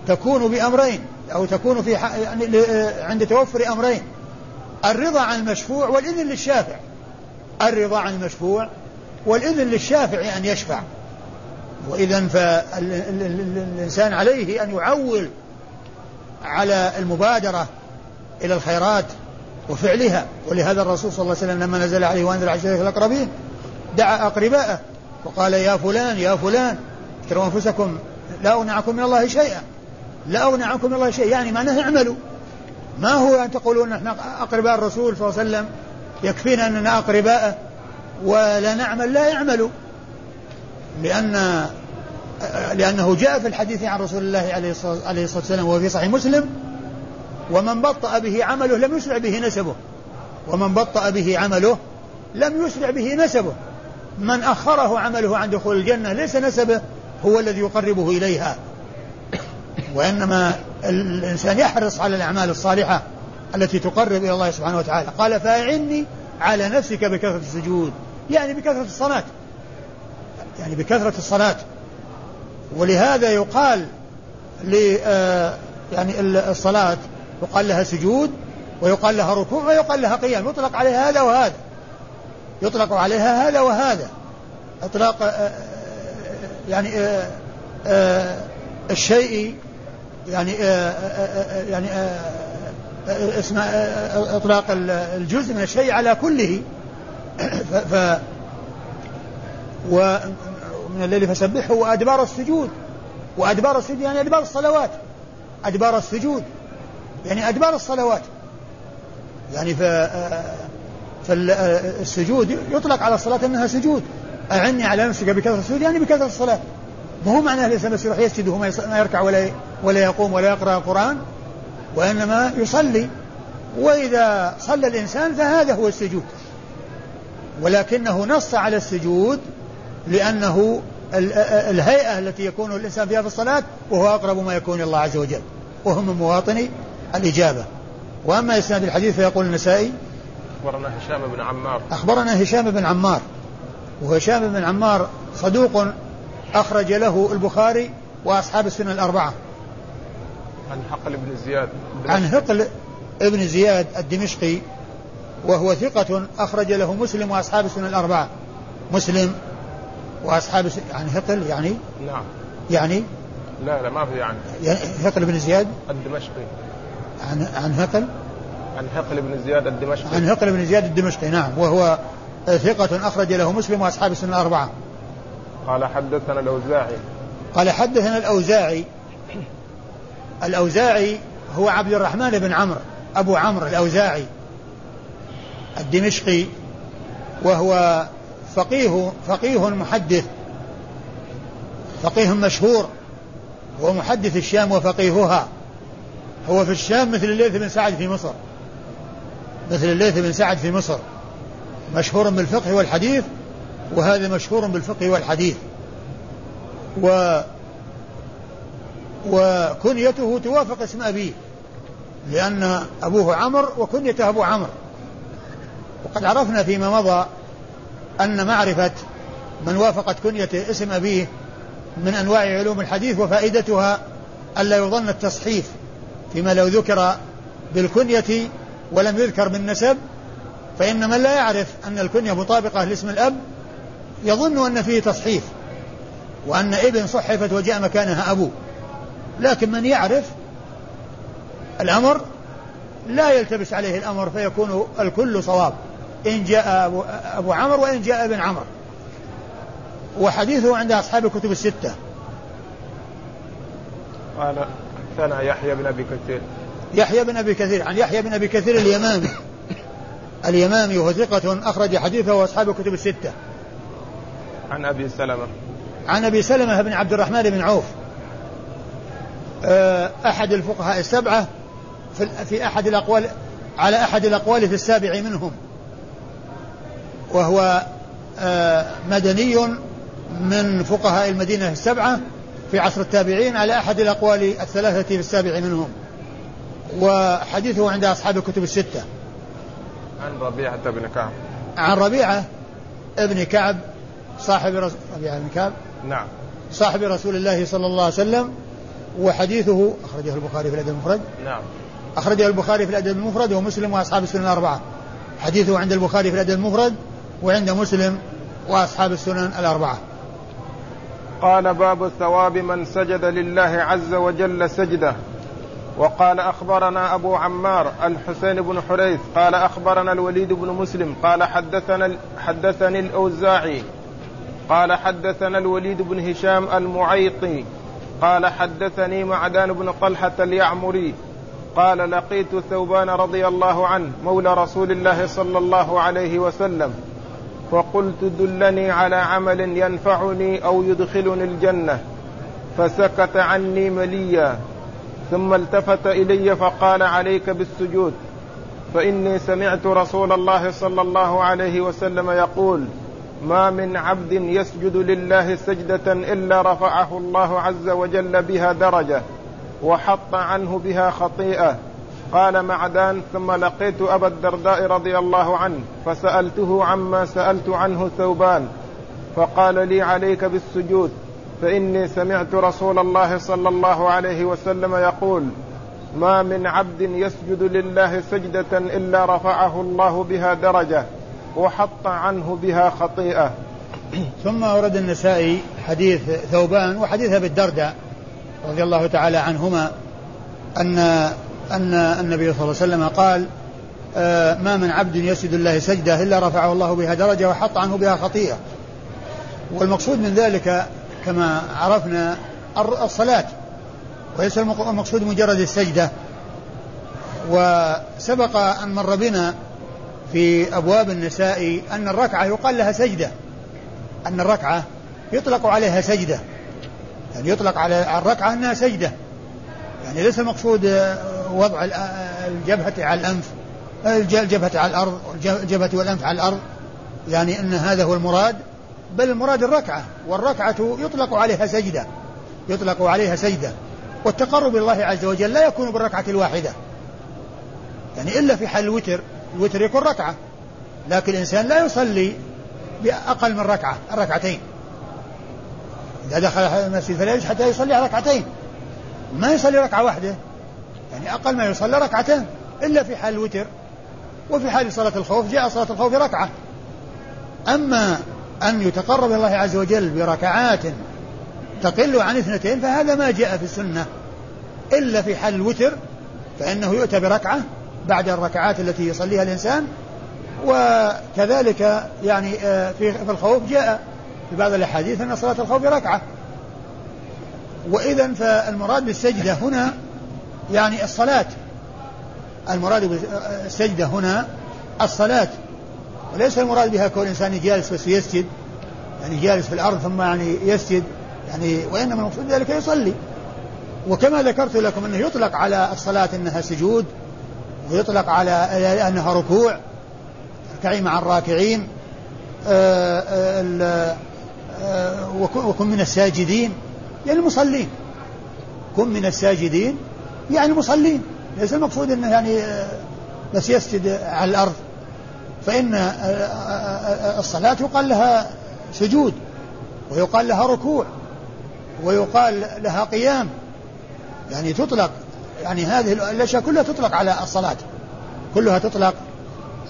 Speaker 2: تكون بأمرين أو تكون في يعني عند توفر أمرين الرضا عن المشفوع والإذن للشافع. الرضا عن المشفوع والإذن للشافع أن يشفع. وإذا فالإنسان عليه أن يعول على المبادرة إلى الخيرات وفعلها. ولهذا الرسول صلى الله عليه وسلم لما نزل عليه وأنزل عشيرة الأقربين دعا أقرباءه وقال يا فلان يا فلان اشتروا أنفسكم لا أغني عنكم من الله شيئا لا أغني عنكم من الله شيئا. يعني معناه اعملوا ما هو أن تقولون نحن أقرباء الرسول صلى الله عليه وسلم يكفينا أننا أقرباءه ولا نعمل لا يعملوا لأن لأنه جاء في الحديث عن رسول الله عليه الصلاة والسلام وهو في صحيح مسلم ومن بطأ به عمله لم يسرع به نسبه. ومن بطأ به عمله لم يسرع به نسبه. من أخره عمله عن دخول الجنة ليس نسبه هو الذي يقربه إليها. وإنما الإنسان يحرص على الأعمال الصالحة التي تقرب إلى الله سبحانه وتعالى. قال فأعني على نفسك بكثرة السجود. يعني بكثرة الصلاة. يعني بكثرة الصلاة. ولهذا يقال ل آه، يعني الصلاة يقال لها سجود ويقال لها ركوع ويقال لها قيام. يطلق عليها هذا وهذا. يطلق عليها هذا وهذا. إطلاق آه، آه، يعني الشيء يعني يعني اسم إطلاق الجزء من الشيء على كله. ف ومن الليل فسبحه وأدبار السجود. وأدبار السجود يعني أدبار الصلوات. أدبار السجود يعني أدبار الصلوات. يعني ف فالسجود يطلق على الصلاة أنها سجود. أعني على نفسك بكثرة السجود يعني بكثرة الصلاة. ما هو معناه ليس بس يروح يسجد وهو ما يركع ولا ولا يقوم ولا يقرأ القرآن وإنما يصلي. وإذا صلى الإنسان فهذا هو السجود. ولكنه نص على السجود لأنه الهيئة التي يكون الإنسان فيها في الصلاة وهو أقرب ما يكون الله عز وجل وهو من مواطن الإجابة. وأما إسناد الحديث فيقول النسائي
Speaker 1: أخبرنا هشام بن عمار.
Speaker 2: أخبرنا هشام بن عمار وهشام بن عمار صدوق أخرج له البخاري وأصحاب السنة الأربعة.
Speaker 1: عن حقل بن زياد.
Speaker 2: عن هقل ابن زياد الدمشقي وهو ثقة أخرج له مسلم وأصحاب السنة الأربعة. مسلم وأصحاب يعني هقل يعني؟
Speaker 1: نعم.
Speaker 2: يعني؟
Speaker 1: لا لا ما في يعني.
Speaker 2: هقل بن زياد؟
Speaker 1: الدمشقي.
Speaker 2: عن عن هقل
Speaker 1: عن هقل بن زياد الدمشقي.
Speaker 2: عن هقل بن زياد الدمشقي نعم. وهو ثقة أخرج له مسلم وأصحاب السنة الأربعة.
Speaker 1: قال حدثنا الأوزاعي.
Speaker 2: قال حدثنا الأوزاعي. الأوزاعي هو عبد الرحمن بن عمرو أبو عمرو الأوزاعي الدمشقي وهو فقيه فقيه محدث. فقيه مشهور. ومحدث الشام وفقيهها. هو في الشام مثل الليث بن سعد في مصر. مثل الليث بن سعد في مصر. مشهور بالفقه والحديث وهذا مشهور بالفقه والحديث. و وكنيته توافق اسم أبيه لأن أبوه عمرو وكنيته أبو عمرو. وقد عرفنا فيما مضى أن معرفة من وافقت كنيته اسم أبيه من أنواع علوم الحديث وفائدتها ألا يظن التصحيف فيما لو ذكر بالكنية ولم يذكر بالنسب فإن من لا يعرف أن الكنية مطابقة لاسم الأب يظن أن فيه تصحيف وأن ابن صحفت وجاء مكانها أبو. لكن من يعرف الأمر لا يلتبس عليه الأمر فيكون الكل صواب. إن جاء أبو, أبو عمرو وإن جاء ابن عمرو وحديثه عند أصحاب الكتب الستة.
Speaker 1: قال ثنى يحيى بن أبي كثير.
Speaker 2: يحيى بن أبي كثير عن يحيى بن أبي كثير اليمامي. اليمامي وهو ثقة أخرج حديثه وأصحاب الكتب الستة.
Speaker 1: عن أبي سلمة.
Speaker 2: عن أبي سلمة بن عبد الرحمن بن عوف. آه، أحد الفقهاء السبعة في أحد الأقوال على أحد الأقوال في السابع منهم. وهو آه، مدني من فقهاء المدينة السبعة في عصر التابعين على أحد الأقوال الثلاثة في السابع منهم وحديثه عند أصحاب الكتب الستة.
Speaker 1: عن ربيعة بن كعب.
Speaker 2: عن ربيعة ابن كعب صاحب رسول ربيعة بن كعب.
Speaker 1: نعم.
Speaker 2: صاحب رسول الله صلى الله عليه وسلم وحديثه أخرجه البخاري في الأدب المفرد.
Speaker 1: نعم.
Speaker 2: أخرجه البخاري في الأدب المفرد ومسلم وأصحاب السنن الأربعة. حديثه عند البخاري في الأدب المفرد وعند مسلم وأصحاب السنن الأربعة.
Speaker 1: قال باب ثواب من سجد لله عز وجل سجده. وقال أخبرنا أبو عمار الحسين بن حريث قال أخبرنا الوليد بن مسلم قال حدثنا حدثني الأوزاعي قال حدثنا الوليد بن هشام المعيقي قال حدثني معدان بن طلحة اليعمري قال لقيت ثوبان رضي الله عنه مولى رسول الله صلى الله عليه وسلم. فقلت دلني على عمل ينفعني أو يدخلني الجنة. فسكت عني مليا. ثم التفت إلي فقال عليك بالسجود. فإني سمعت رسول الله صلى الله عليه وسلم يقول ما من عبد يسجد لله سجدة إلا رفعه الله عز وجل بها درجة وحط عنه بها خطيئة. قال معدان ثم لقيت أبا الدرداء رضي الله عنه فسألته عما سألت عنه ثوبان فقال لي عليك بالسجود فإني سمعت رسول الله صلى الله عليه وسلم يقول ما من عبد يسجد لله سجدة إلا رفعه الله بها درجة وحط عنه بها خطيئة.
Speaker 2: ثم ورد النسائي حديث ثوبان وحديث أبي الدرداء رضي الله تعالى عنهما أن أن النبي صلى الله عليه وسلم قال آه، ما من عبد يسجد الله سجدة إلا رفعه الله بها درجة وحط عنه بها خطيئة. والمقصود من ذلك كما عرفنا الصلاة وليس المقصود مجرد السجدة. وسبق أن مر بنا في أبواب النساء أن الركعة يقال لها سجدة أن الركعة يطلق عليها سجدة. يعني يطلق على الركعة أنها سجدة. يعني ليس المقصود وضع الجبهة على الأنف الجبهة على الأرض الجبهة والأنف على الأرض. يعني أن هذا هو المراد بل المراد الركعة والركعة يطلق عليها سجدة يطلق عليها سجدة. والتقرب إلى الله عز وجل لا يكون بالركعة الواحدة. يعني إلا في حال الوتر الوتر يكون ركعة. لكن الإنسان لا يصلي بأقل من ركعة الركعتين. إذا دخل المسجد فلا حتى يصلي ركعتين. ما يصلي ركعة واحدة؟ يعني أقل ما يصلي ركعتين إلا في حال الوتر وفي حال صلاة الخوف جاء صلاة الخوف ركعة أما أن يتقرب الله عز وجل بركعات تقل عن اثنتين فهذا ما جاء في السنة. إلا في حال الوتر فإنه يؤتى بركعة بعد الركعات التي يصليها الإنسان. وكذلك يعني آه، في الخوف جاء في بعض الأحاديث أن صلاة الخوف ركعة وإذا فالمراد بالسجدة هنا يعني الصلاة. المراد بالسجدة هنا الصلاة. وليس المراد بها كون الإنسان جالس بس يسجد. يعني جالس في الأرض ثم يعني يسجد. يعني وإنما المقصود ذلك يصلي. وكما ذكرت لكم أنه يطلق على الصلاة أنها سجود. ويطلق على أنها ركوع. اركعي مع الراكعين. آه، آه، آه، وكن من الساجدين. يعني المصلين. كن من الساجدين. يعني المصلين ليس المقصود أنه يعني بس يسجد على الأرض. فإن الصلاة يقال لها سجود ويقال لها ركوع ويقال لها قيام. يعني تطلق يعني هذه الأشياء كلها تطلق على الصلاة. كلها تطلق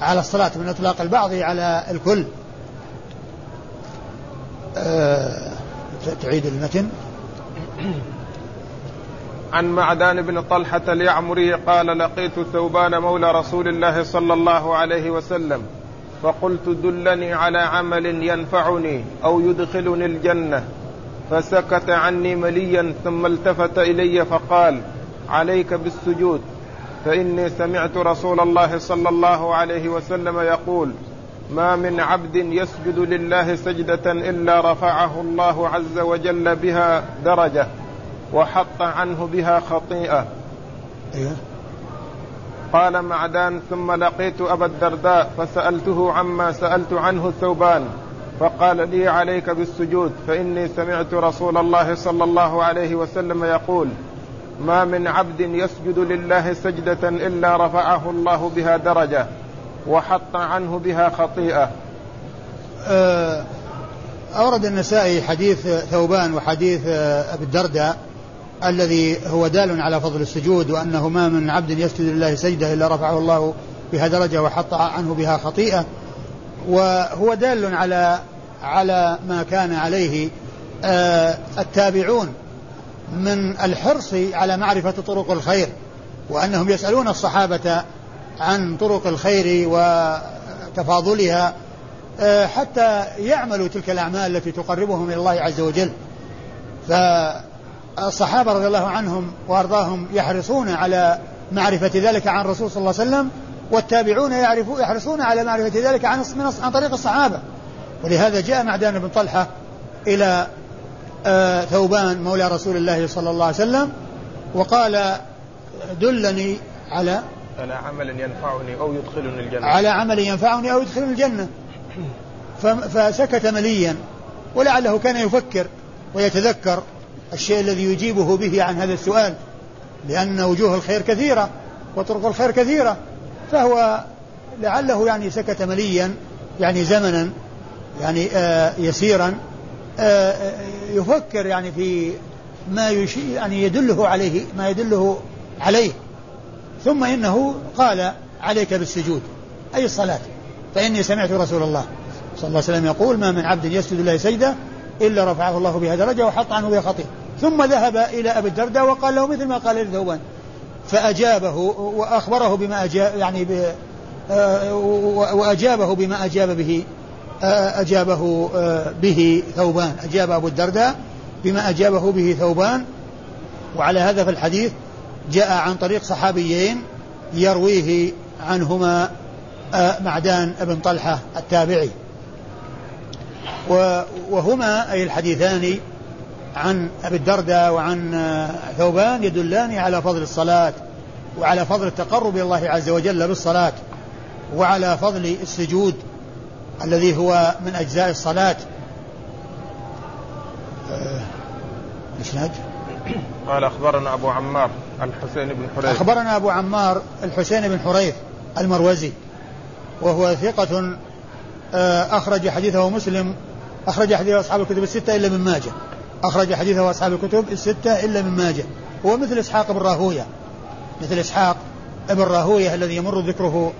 Speaker 2: على الصلاة من إطلاق البعض على الكل. أه تعيد المتن.
Speaker 1: عن معدان بن طلحة اليعمري قال لقيت ثوبان مولى رسول الله صلى الله عليه وسلم فقلت دلني على عمل ينفعني أو يدخلني الجنة. فسكت عني مليا ثم التفت إلي فقال عليك بالسجود. فإني سمعت رسول الله صلى الله عليه وسلم يقول ما من عبد يسجد لله سجدة إلا رفعه الله عز وجل بها درجة. وحط عنه بها خطيئة.
Speaker 2: أيوه
Speaker 1: قال معدان ثم لقيت أبا الدرداء فسألته عما سألت عنه الثوبان فقال لي عليك بالسجود فإني سمعت رسول الله صلى الله عليه وسلم يقول ما من عبد يسجد لله سجدة إلا رفعه الله بها درجة وحط عنه بها خطيئة.
Speaker 2: آه، أورد النسائي حديث ثوبان وحديث آه، أبي الدرداء الذي هو دال على فضل السجود وأنه ما من عبد يسجد لله سجدة إلا رفعه الله بها درجة وحط عنه بها خطيئة. وهو دال على على ما كان عليه آه، التابعون من الحرص على معرفة طرق الخير وأنهم يسألون الصحابة عن طرق الخير وتفاضلها آه، حتى يعملوا تلك الأعمال التي تقربهم إلى الله عز وجل. فالصحابة رضي الله عنهم وأرضاهم يحرصون على معرفة ذلك عن الرسول صلى الله عليه وسلم والتابعون يعرفون يحرصون على معرفة ذلك عن عن طريق الصحابة. ولهذا جاء معدان بن طلحة إلى آه، ثوبان مولى رسول الله صلى الله عليه وسلم وقال دلني على
Speaker 1: على عمل ينفعني أو يدخلني الجنة.
Speaker 2: على عمل ينفعني أو يدخلني الجنة. فسكت مليا ولعله كان يفكر ويتذكر. الشيء الذي يجيبه به عن هذا السؤال لأن وجوه الخير كثيرة وطرق الخير كثيرة فهو لعله يعني سكت مليا يعني زمنا يعني آه يسيرا آه, آه، يفكر يعني في ما يشي يعني يدله عليه ما يدله عليه. ثم إنه قال عليك بالسجود أي الصلاة فإني سمعت رسول الله صلى الله عليه وسلم يقول ما من عبد يسجد الله سجدة إلا رفعه الله بها درجة وحط عنه بها خطيئة. ثم ذهب إلى أبي الدرداء وقال له مثل ما قال لثوبان. فأجابه وأخبره بما أجاب يعني ب آه، وأجابه بما أجاب به آه، أجابه آه، به ثوبان. أجاب أبو الدرداء بما أجابه به ثوبان. وعلى هذا في الحديث جاء عن طريق صحابيين يرويه عنهما معدان بن طلحة التابعي. وهما أي الحديثان عن أبي الدرداء وعن ثوبان يدلان على فضل الصلاة وعلى فضل التقرب إلى الله عز وجل بالصلاة وعلى فضل السجود الذي هو من أجزاء الصلاة.
Speaker 1: الإسناد قال أخبرنا أبو عمار الحسين بن حريث.
Speaker 2: أخبرنا أبو عمار الحسين بن حريث المروزي وهو ثقة آه، أخرج حديثه مسلم أخرج حديثه أصحاب الكتب الستة إلا من ماجه. أخرج حديثه أصحاب الكتب الستة إلا من ماجه. هو مثل إسحاق بن راهوية. مثل إسحاق بن راهوية الذي يمر ذكره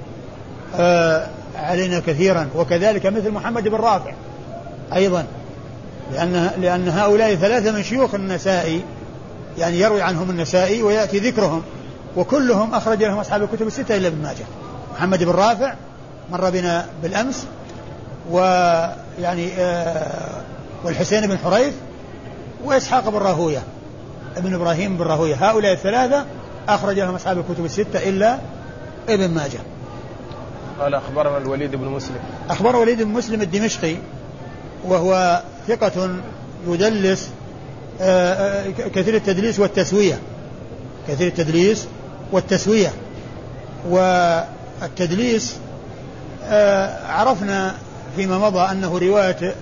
Speaker 2: آه علينا كثيرا. وكذلك مثل محمد بن رافع أيضا. لأن لأن هؤلاء ثلاثة من شيوخ النسائي. يعني يروي عنهم النسائي ويأتي ذكرهم. وكلهم أخرج لهم أصحاب الكتب الستة إلا ابن ماجه. محمد بن رافع مر بنا بالأمس. ويعني آه والحسين بن حريث وإسحاق بن راهوية ابن إبراهيم بن راهوية. هؤلاء الثلاثة أخرج لهم أصحاب الكتب الستة إلا ابن ماجه.
Speaker 1: قال أخبرنا الوليد بن مسلم.
Speaker 2: أخبر وليد بن مسلم الدمشقي وهو ثقة يدلس آه، آه، كثير التدليس والتسوية. كثير التدليس والتسوية. والتدليس عرفنا فيما مضى أنه رواية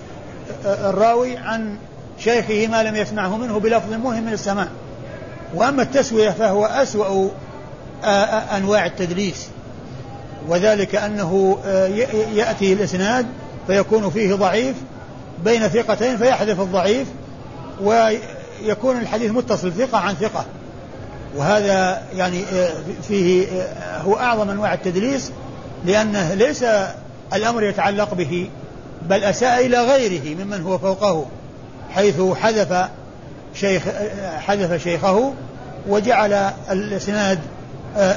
Speaker 2: الراوي عن شيخه ما لم يسمعه منه بلفظ مهم من السماع وأما التسوية فهو أسوأ أنواع التدليس. وذلك أنه يأتي الإسناد فيكون فيه ضعيف بين ثقتين فيحذف الضعيف ويكون الحديث متصل ثقة عن ثقة. وهذا يعني فيه هو أعظم أنواع التدليس لأنه ليس الأمر يتعلق به بل أساء إلى غيره ممن هو فوقه حيث حذف شيخ حذف شيخه وجعل الإسناد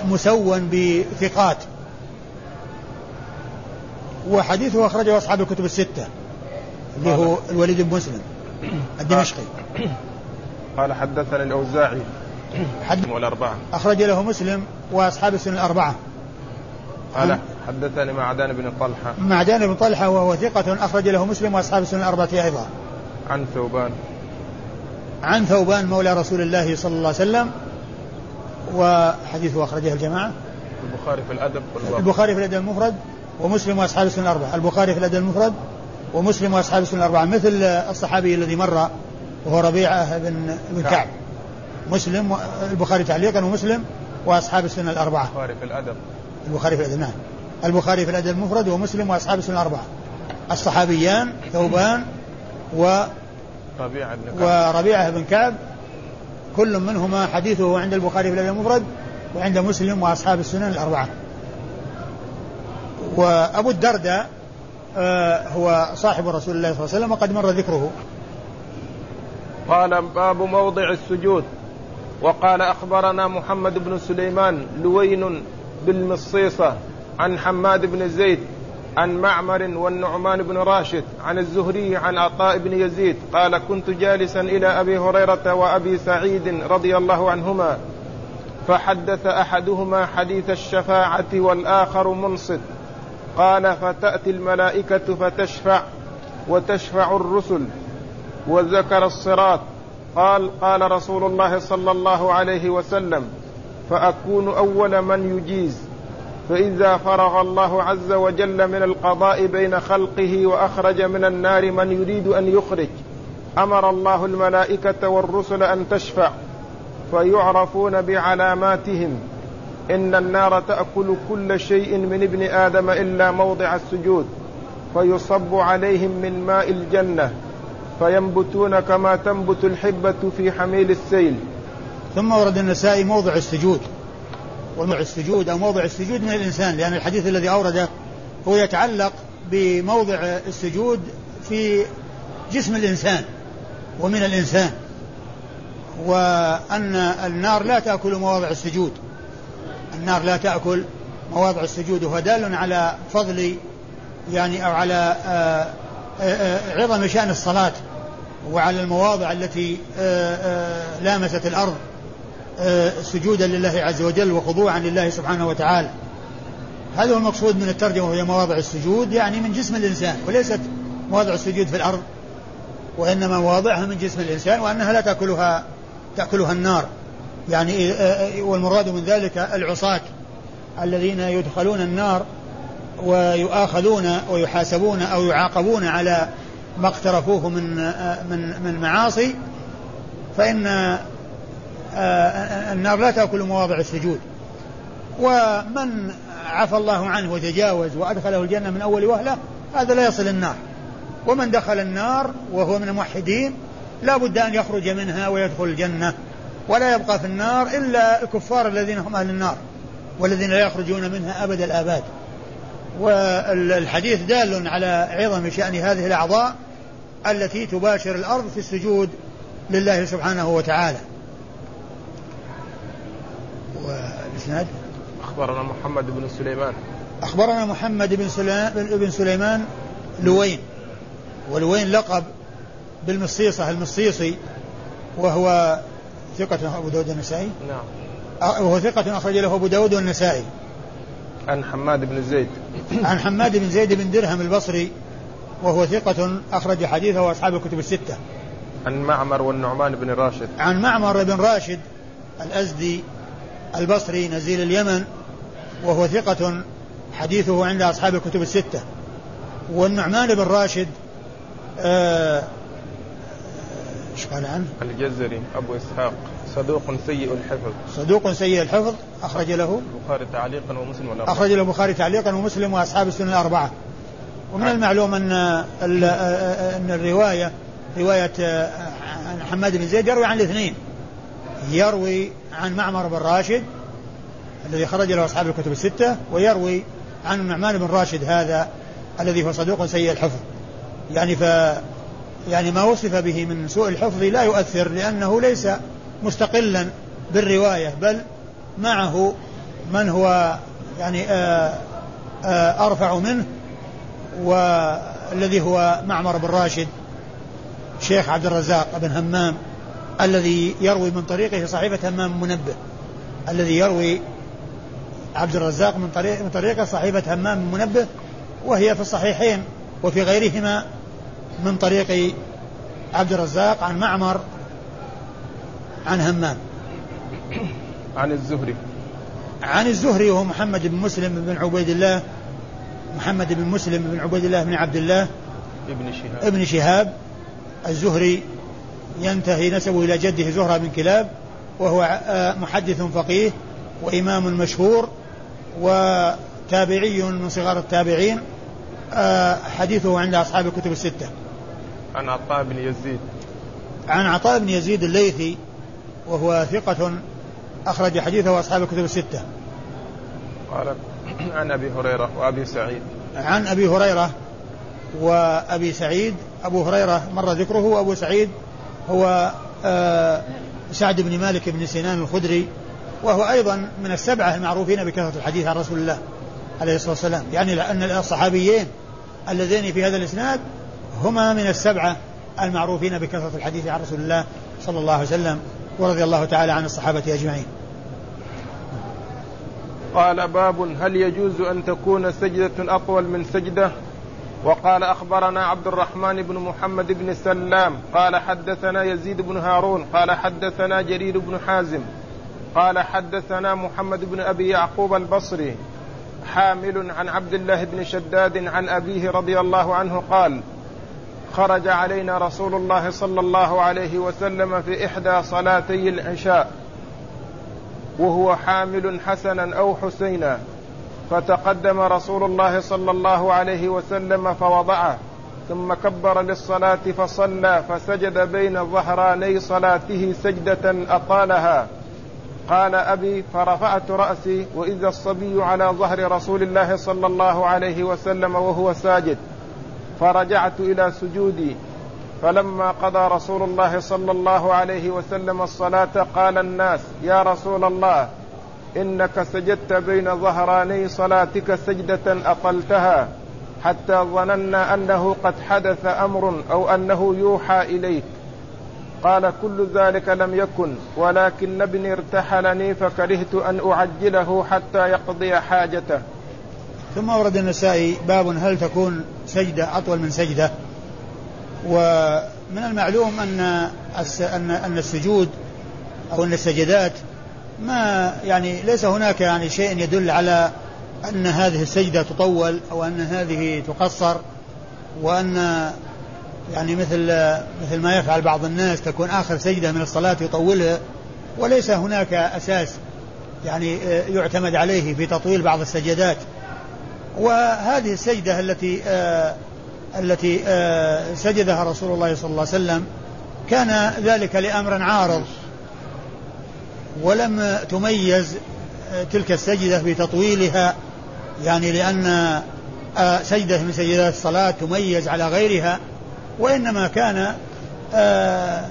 Speaker 2: مسوى بثقات. وحديثه أخرجه أصحاب الكتب الستة اللي هو الوليد بن مسلم الدمشقي.
Speaker 1: قال حدثني الأوزاعي
Speaker 2: حد
Speaker 1: والأربعة.
Speaker 2: أخرج له مسلم وأصحاب السنة الأربعة.
Speaker 1: قال حدثني معدان بن طلحة.
Speaker 2: معدان بن طلحة وهو ثقة أخرج له مسلم وأصحاب السنة الأربعة أيضا.
Speaker 1: عن ثوبان.
Speaker 2: عن ثوبان مولى رسول الله صلى الله عليه وسلم وحديثه أخرجه الجماعة.
Speaker 1: البخاري في الأدب والباب.
Speaker 2: البخاري في الأدب المفرد ومسلم وأصحاب السنة الأربعة. البخاري في الأدب المفرد ومسلم وأصحاب السنة الأربعة مثل الصحابي الذي مر وهو ربيعة بن بن كعب. مسلم البخاري تعليقا ومسلم وأصحاب السنة الأربعة.
Speaker 1: البخاري في الأدب.
Speaker 2: البخاري في الأدب نعم. البخاري في الأدب المفرد ومسلم وأصحاب السنة الأربعة. الصحابيان ثوبان و
Speaker 1: ربيعة بن كعب.
Speaker 2: وربيعة بن كعب كل منهما حديثه عند البخاري في الأدب المفرد وعند مسلم وأصحاب السنن الأربعة. وأبو الدرداء آه، هو صاحب رسول الله صلى الله عليه وسلم وقد مر ذكره.
Speaker 1: قال باب موضع السجود. وقال أخبرنا محمد بن سليمان لوين بالمصيصة عن حماد بن زيد عن معمر والنعمان بن راشد عن الزهري عن عطاء بن يزيد قال كنت جالسا إلى أبي هريرة وأبي سعيد رضي الله عنهما فحدث أحدهما حديث الشفاعة والآخر منصت قال فتأتي الملائكة فتشفع وتشفع الرسل وذكر الصراط قال قال رسول الله صلى الله عليه وسلم فأكون أول من يجيز. فإذا فرغ الله عز وجل من القضاء بين خلقه وأخرج من النار من يريد أن يخرج. أمر الله الملائكة والرسل أن تشفع. فيعرفون بعلاماتهم. إن النار تأكل كل شيء من ابن آدم إلا موضع السجود. فيصب عليهم من ماء الجنة. فينبتون كما تنبت الحبة في حميل السيل.
Speaker 2: ثم ورد النسائي موضع السجود. وموضع السجود أو موضع السجود من الإنسان لأن الحديث الذي أورده هو يتعلق بموضع السجود في جسم الإنسان ومن الإنسان وأن النار لا تأكل مواضع السجود. النار لا تأكل مواضع السجود وهو دال على فضل يعني أو على آه، آه، آه، عظم شأن الصلاة وعلى المواضع التي لامست الأرض. سجودا لله عز وجل وخضوعا لله سبحانه وتعالى. هذا هو المقصود من الترجمة وهي مواضع السجود يعني من جسم الإنسان وليست مواضع السجود في الأرض وإنما مواضعها من جسم الإنسان وأنها لا تأكلها تأكلها النار. يعني والمراد من ذلك العصاة الذين يدخلون النار ويؤاخذون ويحاسبون أو يعاقبون على ما اقترفوه من من من معاصي. فإن النار لا تأكل مواضع السجود. ومن عفى الله عنه وتجاوز وأدخله الجنة من أول وهلة هذا لا يصل النار. ومن دخل النار وهو من الموحدين لا بد أن يخرج منها ويدخل الجنة. ولا يبقى في النار إلا الكفار الذين هم أهل النار والذين لا يخرجون منها أبد الآباد. والحديث دال على عظم شأن هذه الأعضاء التي تباشر الأرض في السجود لله سبحانه وتعالى. والإسناد؟
Speaker 1: أخبرنا محمد بن سليمان.
Speaker 2: أخبرنا محمد بن سليمان, بن سليمان لوين. ولوين لقب بالمصيصة المصيصي وهو ثقة أبو داود النسائي
Speaker 1: نعم.
Speaker 2: وهو ثقة أخرج له أبو داود والنسائي.
Speaker 1: عن حماد بن زيد.
Speaker 2: عن حماد بن زيد بن درهم البصري وهو ثقة أخرج حديثه وأصحاب الكتب الستة.
Speaker 1: عن معمر والنعمان بن راشد.
Speaker 2: عن معمر بن راشد الأزدي البصري نزيل اليمن وهو ثقة حديثه عند أصحاب الكتب الستة. والنعمان بن راشد آه إيش قال عنه؟
Speaker 1: الجزري أبو إسحاق صدوق سيء الحفظ.
Speaker 2: صدوق سيء الحفظ أخرج له.
Speaker 1: البخاري تعليقا ومسلم والأربعة
Speaker 2: أخرج له البخاري تعليقا ومسلم وأصحاب السنن الأربعة. ومن
Speaker 1: نعم.
Speaker 2: المعلوم أن أن الرواية رواية عن حماد بن زيد يروي عن الاثنين. يروي عن معمر بن راشد الذي خرج له أصحاب الكتب الستة ويروي عن النعمان بن راشد هذا الذي هو صدوق سيء الحفظ. يعني ف يعني ما وصف به من سوء الحفظ لا يؤثر لأنه ليس مستقلا بالرواية بل معه من هو يعني آآ آآ أرفع منه والذي هو معمر بن راشد شيخ عبد الرزاق بن همام. الذي يروي من طريقه صحيفة همام منبه. الذي يروي عبد الرزاق من طريق من طريقه صحيفة همام منبه وهي في الصحيحين وفي غيرهما من طريق عبد الرزاق عن معمر عن همام.
Speaker 1: عن الزهري.
Speaker 2: عن الزهري وهو محمد بن مسلم بن عبيد الله محمد بن مسلم بن عبيد الله بن عبد الله
Speaker 1: ابن شهاب.
Speaker 2: ابن شهاب. الزهري ينتهي نسبه إلى جده زهرة بن كلاب وهو آه، محدث فقيه وإمام مشهور وتابعي من صغار التابعين آه، حديثه عند أصحاب الكتب الستة.
Speaker 1: عن عطاء بن يزيد.
Speaker 2: عن عطاء بن يزيد الليثي وهو ثقة أخرج حديثه أصحاب الكتب الستة.
Speaker 1: قال عن أبي هريرة وأبي سعيد.
Speaker 2: عن أبي هريرة وأبي سعيد أبو هريرة مر ذكره وأبو سعيد هو آه، سعد بن مالك بن سنان الخدري وهو أيضا من السبعة المعروفين بكثرة الحديث عن رسول الله عليه الصلاة والسلام. يعني لأن الصحابيين اللذين في هذا الإسناد هما من السبعة المعروفين بكثرة الحديث عن رسول الله صلى الله عليه وسلم ورضي الله تعالى عن الصحابة أجمعين.
Speaker 1: قال باب هل يجوز أن تكون سجدة أطول من سجدة؟ وقال أخبرنا عبد الرحمن بن محمد بن سلام قال حدثنا يزيد بن هارون قال حدثنا جرير بن حازم قال حدثنا محمد بن أبي يعقوب البصري حامل عن عبد الله بن شداد عن أبيه رضي الله عنه قال خرج علينا رسول الله صلى الله عليه وسلم في إحدى صلاتي العشاء وهو حامل حسنا أو حسينا. فتقدم رسول الله صلى الله عليه وسلم فوضعه ثم كبر للصلاة فصلى فسجد بين ظهراني صلاته سجدة أطالها. قال أبي فرفعت رأسي وإذا الصبي على ظهر رسول الله صلى الله عليه وسلم وهو ساجد فرجعت إلى سجودي. فلما قضى رسول الله صلى الله عليه وسلم الصلاة قال الناس يا رسول الله إنك سجدت بين ظهراني صلاتك سجدة أطلتها حتى ظننا أنه قد حدث أمر أو أنه يوحى إليك. قال كل ذلك لم يكن ولكن ابني ارتحلني فكرهت أن أعجله حتى يقضي حاجته.
Speaker 2: ثم ورد النسائي باب هل تكون سجدة أطول من سجدة؟ ومن المعلوم أن أن السجود أو أن السجدات ما يعني ليس هناك يعني شيء يدل على أن هذه السجدة تطول أو أن هذه تقصر وأن يعني مثل مثل ما يفعل بعض الناس تكون آخر سجدة من الصلاة يطولها وليس هناك أساس يعني يعتمد عليه في تطويل بعض السجدات وهذه السجدة التي آه التي آه سجدها رسول الله صلى الله عليه وسلم كان ذلك لأمر عارض. ولم تميز آه، تلك السجدة بتطويلها يعني لأن آه، سجدة من سجدات الصلاة تميز على غيرها وإنما كان آه،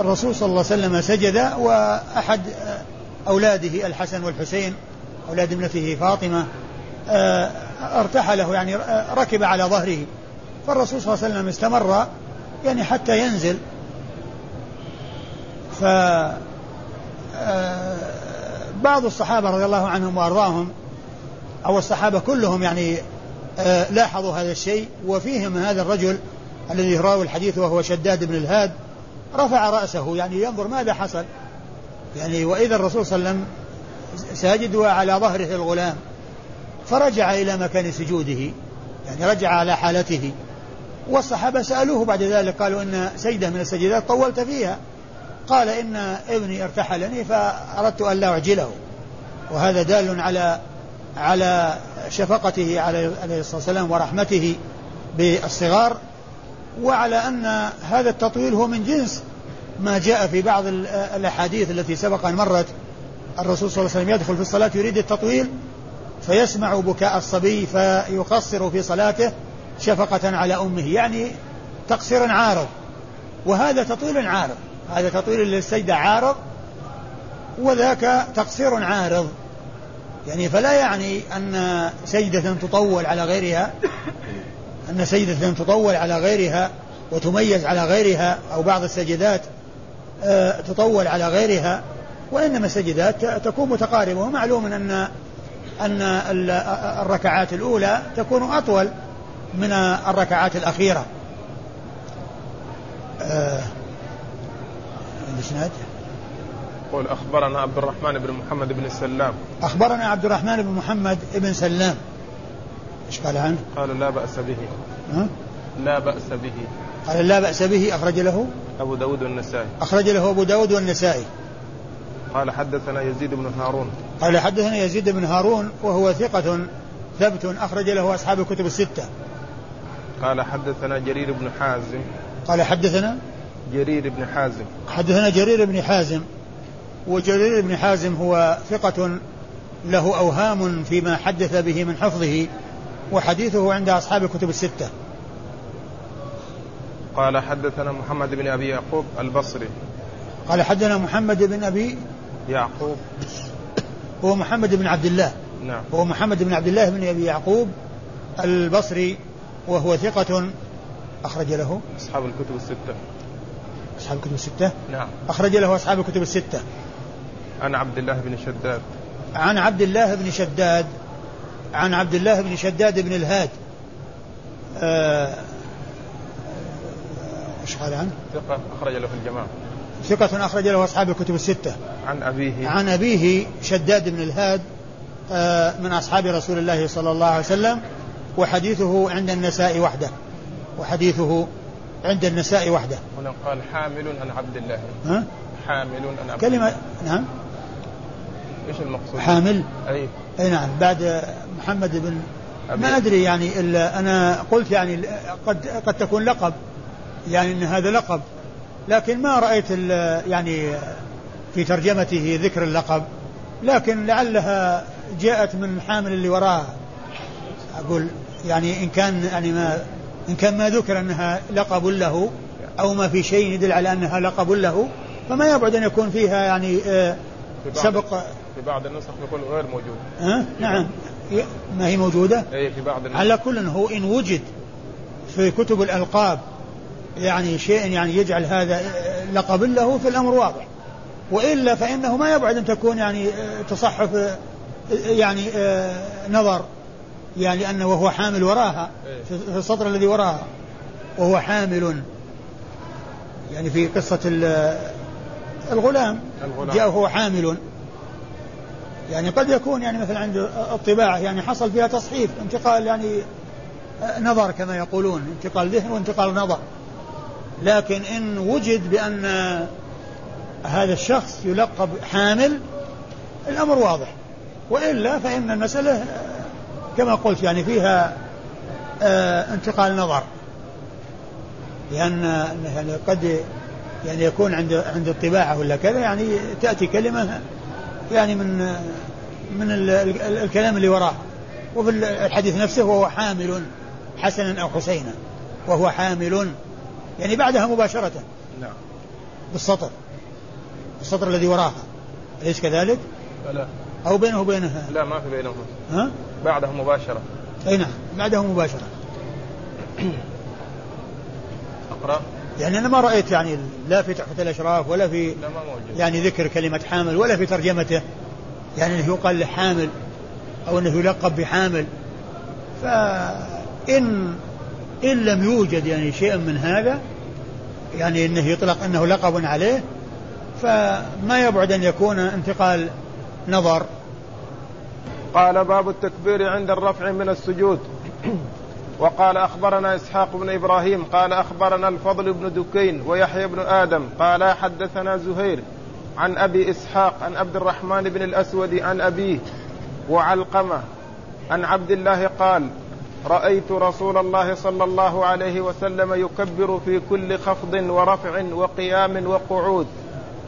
Speaker 2: الرسول صلى الله عليه وسلم سجد وأحد أولاده الحسن والحسين أولاد ابنته فاطمة ارتحله يعني ركب على ظهره. فالرسول صلى الله عليه وسلم استمر يعني حتى ينزل. ف آه، بعض الصحابة رضي الله عنهم وأرضاهم أو الصحابة كلهم يعني آه، لاحظوا هذا الشيء وفيهم هذا الرجل الذي راوي الحديث وهو شداد بن الهاد رفع رأسه يعني ينظر ماذا حصل؟ يعني وإذا الرسول صلى الله عليه وسلم ساجد وعلى ظهره الغلام فرجع إلى مكان سجوده يعني رجع على حالته والصحابة سألوه بعد ذلك قالوا إن سجدة من السجدات طولت فيها. قال إن ابني ارتحلني فأردت أن لا أعجله. وهذا دال على على شفقته عليه الصلاة والسلام ورحمته بالصغار وعلى أن هذا التطويل هو من جنس ما جاء في بعض الأحاديث التي سبق أن مرت. الرسول صلى الله عليه وسلم يدخل في الصلاة يريد التطويل فيسمع بكاء الصبي فيقصر في صلاته شفقة على أمه يعني تقصير عارض. وهذا تطويل عارض. هذا تطويل للسجدة عارض وذاك تقصير عارض. يعني فلا يعني أن سجدة تطول على غيرها أن سجدة تطول على غيرها وتميز على غيرها أو بعض السجدات آه، تطول على غيرها. وإنما السجدات تكون متقاربة ومعلوم أن أن الركعات الأولى تكون أطول من الركعات الأخيرة.
Speaker 1: الإسناد يقول أخبرنا عبد الرحمن بن محمد بن سلام.
Speaker 2: أخبرنا عبد الرحمن بن محمد بن سلام. إيش قال عنه؟
Speaker 1: قال لا بأس به. ها؟ لا بأس به.
Speaker 2: قال لا بأس به أخرج له.
Speaker 1: أبو داود والنسائي.
Speaker 2: أخرج له أبو داود والنسائي.
Speaker 1: قال حدثنا يزيد بن هارون.
Speaker 2: قال حدثنا يزيد بن هارون وهو ثقة ثبت أخرج له أصحاب الكتب الستة.
Speaker 1: قال حدثنا جرير بن حازم.
Speaker 2: قال حدثنا
Speaker 1: جرير بن حازم.
Speaker 2: حدثنا جرير بن حازم وجرير بن حازم هو ثقة له أوهام فيما حدث به من حفظه وحديثه عند أصحاب الكتب الستة.
Speaker 1: قال حدثنا محمد بن أبي يعقوب البصري.
Speaker 2: قال حدثنا محمد بن أبي
Speaker 1: يعقوب.
Speaker 2: هو محمد بن عبد الله.
Speaker 1: نعم.
Speaker 2: هو محمد بن عبد الله بن أبي يعقوب البصري وهو ثقة أخرج له.
Speaker 1: أصحاب الكتب الستة.
Speaker 2: أصحاب الكتب الستة؟
Speaker 1: نعم.
Speaker 2: أخرج له أصحاب الكتب الستة.
Speaker 1: عن عبد الله بن شداد.
Speaker 2: عن عبد الله بن شداد. عن عبد الله بن شداد بن الهاد. آه، إيش قال عنه؟
Speaker 1: ثقة أخرج له في الجماعة.
Speaker 2: ثقة أخرج له أصحاب الكتب الستة.
Speaker 1: عن أبيه.
Speaker 2: عن أبيه شداد بن الهاد آه، من أصحاب رسول الله صلى الله عليه وسلم وحديثه عند النساء وحده. وحديثه عند النساء وحده.
Speaker 1: هنا قال حامل عن عبد الله.
Speaker 2: ها؟
Speaker 1: حامل عن عبد
Speaker 2: كلمة نعم.
Speaker 1: إيش المقصود؟
Speaker 2: حامل؟
Speaker 1: أي.
Speaker 2: أي نعم. بعد محمد بن ما أدري يعني إلا أنا قلت يعني قد قد تكون لقب. يعني إن هذا لقب. لكن ما رأيت يعني في ترجمته ذكر اللقب. لكن لعلها جاءت من حامل اللي وراها. أقول يعني إن كان يعني ما إن كان ما ذكر أنها لقب له أو ما في شيء يدل على أنها لقب له فما يبعد أن يكون فيها يعني آه، سبق.
Speaker 1: في بعض النسخ يقول غير موجود.
Speaker 2: ها؟ نعم. ما هي موجودة؟
Speaker 1: اي في بعض النسخ.
Speaker 2: على كل هو إن وجد في كتب الألقاب يعني شيء يعني يجعل هذا لقب له في الأمر واضح. وإلا فإنه ما يبعد أن تكون يعني تصحف يعني نظر. يعني أنه وهو حامل وراها في السطر الذي وراها. وهو حامل. يعني في قصة الغلام, الغلام. جاء وهو حامل. يعني قد يكون يعني مثلا عند الطباعة يعني حصل فيها تصحيف انتقال يعني نظر كما يقولون انتقال ذهن وانتقال نظر. لكن إن وجد بأن هذا الشخص يلقب حامل الأمر واضح. وإلا فإن المسألة كما قلت يعني فيها آه، انتقال نظر. لأن يعني قد يعني يكون عند عند الطباعة ولا كذا يعني تأتي كلمة يعني من من الكلام اللي وراه. وفي الحديث نفسه وهو حامل حسنا أو حسينا وهو حامل يعني بعدها مباشرة.
Speaker 1: نعم.
Speaker 2: بالسطر. السطر الذي وراها. أليس كذلك؟
Speaker 1: لا.
Speaker 2: أو بينه وبينها.
Speaker 1: لا ما في بينهما.
Speaker 2: ها؟
Speaker 1: بعده مباشرة.
Speaker 2: أي نعم بعده مباشرة.
Speaker 1: أقرأ.
Speaker 2: يعني أنا ما رأيت يعني لا في تحفة الأشراف ولا في
Speaker 1: لا ما موجود.
Speaker 2: يعني ذكر كلمة حامل ولا في ترجمته. يعني أنه يقال لحامل أو أنه يلقب بحامل. فإن إن لم يوجد يعني شيء من هذا يعني أنه يطلق أنه لقب عليه فما يبعد أن يكون انتقال نظر
Speaker 1: قال باب التكبير عند الرفع من السجود. وقال أخبرنا إسحاق بن إبراهيم قال أخبرنا الفضل بن دكين ويحيى بن آدم قال حدثنا زهير عن أبي إسحاق عن عبد الرحمن بن الأسود عن أبيه وعلقمة عن عبد الله قال رأيت رسول الله صلى الله عليه وسلم يكبر في كل خفض ورفع وقيام وقعود.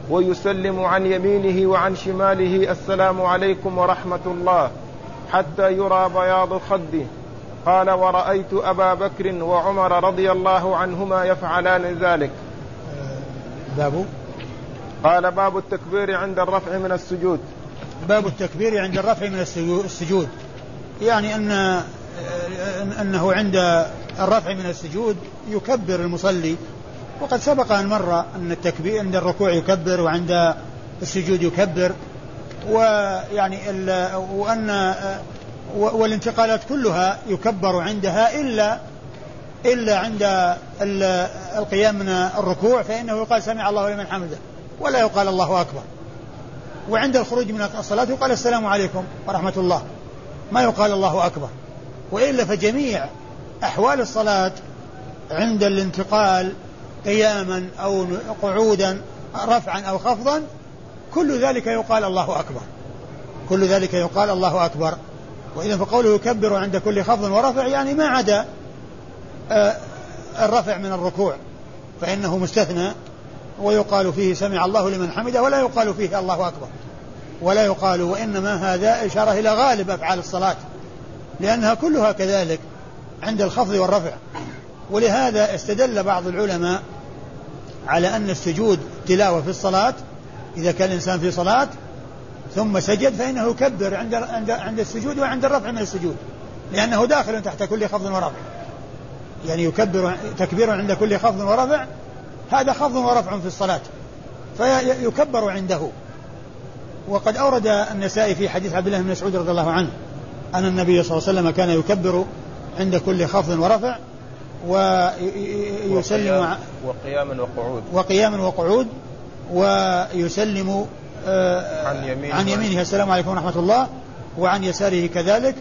Speaker 1: ويسلم عن يمينه وعن شماله السلام عليكم ورحمة الله. حتى يرى بياض خده قال ورأيت أبا بكر وعمر رضي الله عنهما يفعلان ذلك.
Speaker 2: باب؟
Speaker 1: قال باب التكبير عند الرفع من السجود.
Speaker 2: باب التكبير عند الرفع من السجود. يعني أن أنه عند الرفع من السجود يكبر المصلي وقد سبق أن مر أن التكبير عند الركوع يكبر وعند السجود يكبر ويعني وأن والانتقالات كلها يكبر عندها إلا إلا عند القيام من الركوع فإنه يقال سمع الله لمن حمده ولا يقال الله أكبر. وعند الخروج من الصلاة يقال السلام عليكم ورحمة الله ما يقال الله أكبر. وإلا فجميع أحوال الصلاة عند الانتقال قياما أو قعودا رفعا أو خفضا كل ذلك يقال الله أكبر. كل ذلك يقال الله أكبر. وإذا فقوله يكبر عند كل خفض ورفع يعني ما عدا آه، الرفع من الركوع فإنه مستثنى ويقال فيه سمع الله لمن حمده ولا يقال فيه الله أكبر. ولا يقال وإنما هذا إشارة إلى غالب أفعال الصلاة لأنها كلها كذلك عند الخفض والرفع. ولهذا استدل بعض العلماء على أن السجود تلاوة في الصلاة إذا كان الإنسان في صلاة ثم سجد فإنه يكبر عند عند عند السجود وعند الرفع من السجود لأنه داخل تحت كل خفض ورفع. يعني يكبر تكبير عند كل خفض ورفع هذا خفض ورفع في الصلاة فيكبر عنده. وقد أورد النسائي في حديث عبد الله بن مسعود رضي الله عنه أن النبي صلى الله عليه وسلم كان يكبر عند كل خفض ورفع ويسلم
Speaker 1: وقياما وقعود.
Speaker 2: وقياما وقعود ويسلم آه، عن يمينه, عن يمينه. السلام عليكم ورحمة الله. وعن يساره كذلك.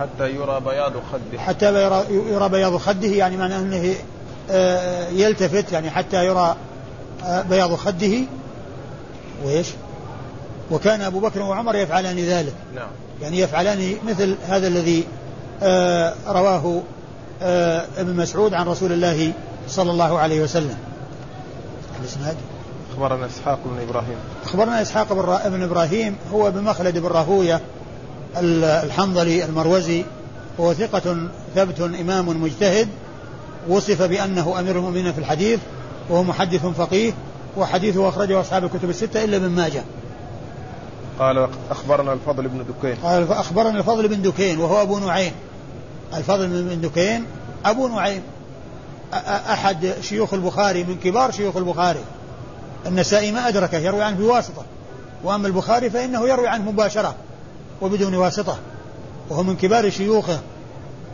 Speaker 1: حتى يرى بياض خده.
Speaker 2: حتى يرى, يرى بياض خده يعني معناه أنه آه، يلتفت يعني حتى يرى آه، بياض خده. وإيش؟ وكان أبو بكر وعمر يفعلان ذلك.
Speaker 1: نعم.
Speaker 2: يعني يفعلان مثل هذا الذي رواه ابن مسعود عن رسول الله صلى الله عليه وسلم.
Speaker 1: الإسناد؟ أخبرنا إسحاق بن إبراهيم.
Speaker 2: أخبرنا إسحاق بن إبراهيم هو بمخلد بن راهوية الحنظلي المروزي هو ثقة ثبت إمام مجتهد وصف بأنه أمير المؤمنين في الحديث وهو محدث فقيه وحديثه أخرجه أصحاب الكتب الستة إلا ابن ماجه.
Speaker 1: قال أخبرنا الفضل بن دكين.
Speaker 2: قال أخبرنا الفضل بن دكين وهو أبو نعيم. الفضل بن دكين أبو نعيم أحد شيوخ البخاري من كبار شيوخ البخاري. النسائي ما أدركه يروي عنه بواسطة. وأما البخاري فإنه يروي عنه مباشرة وبدون واسطة. وهو من كبار شيوخه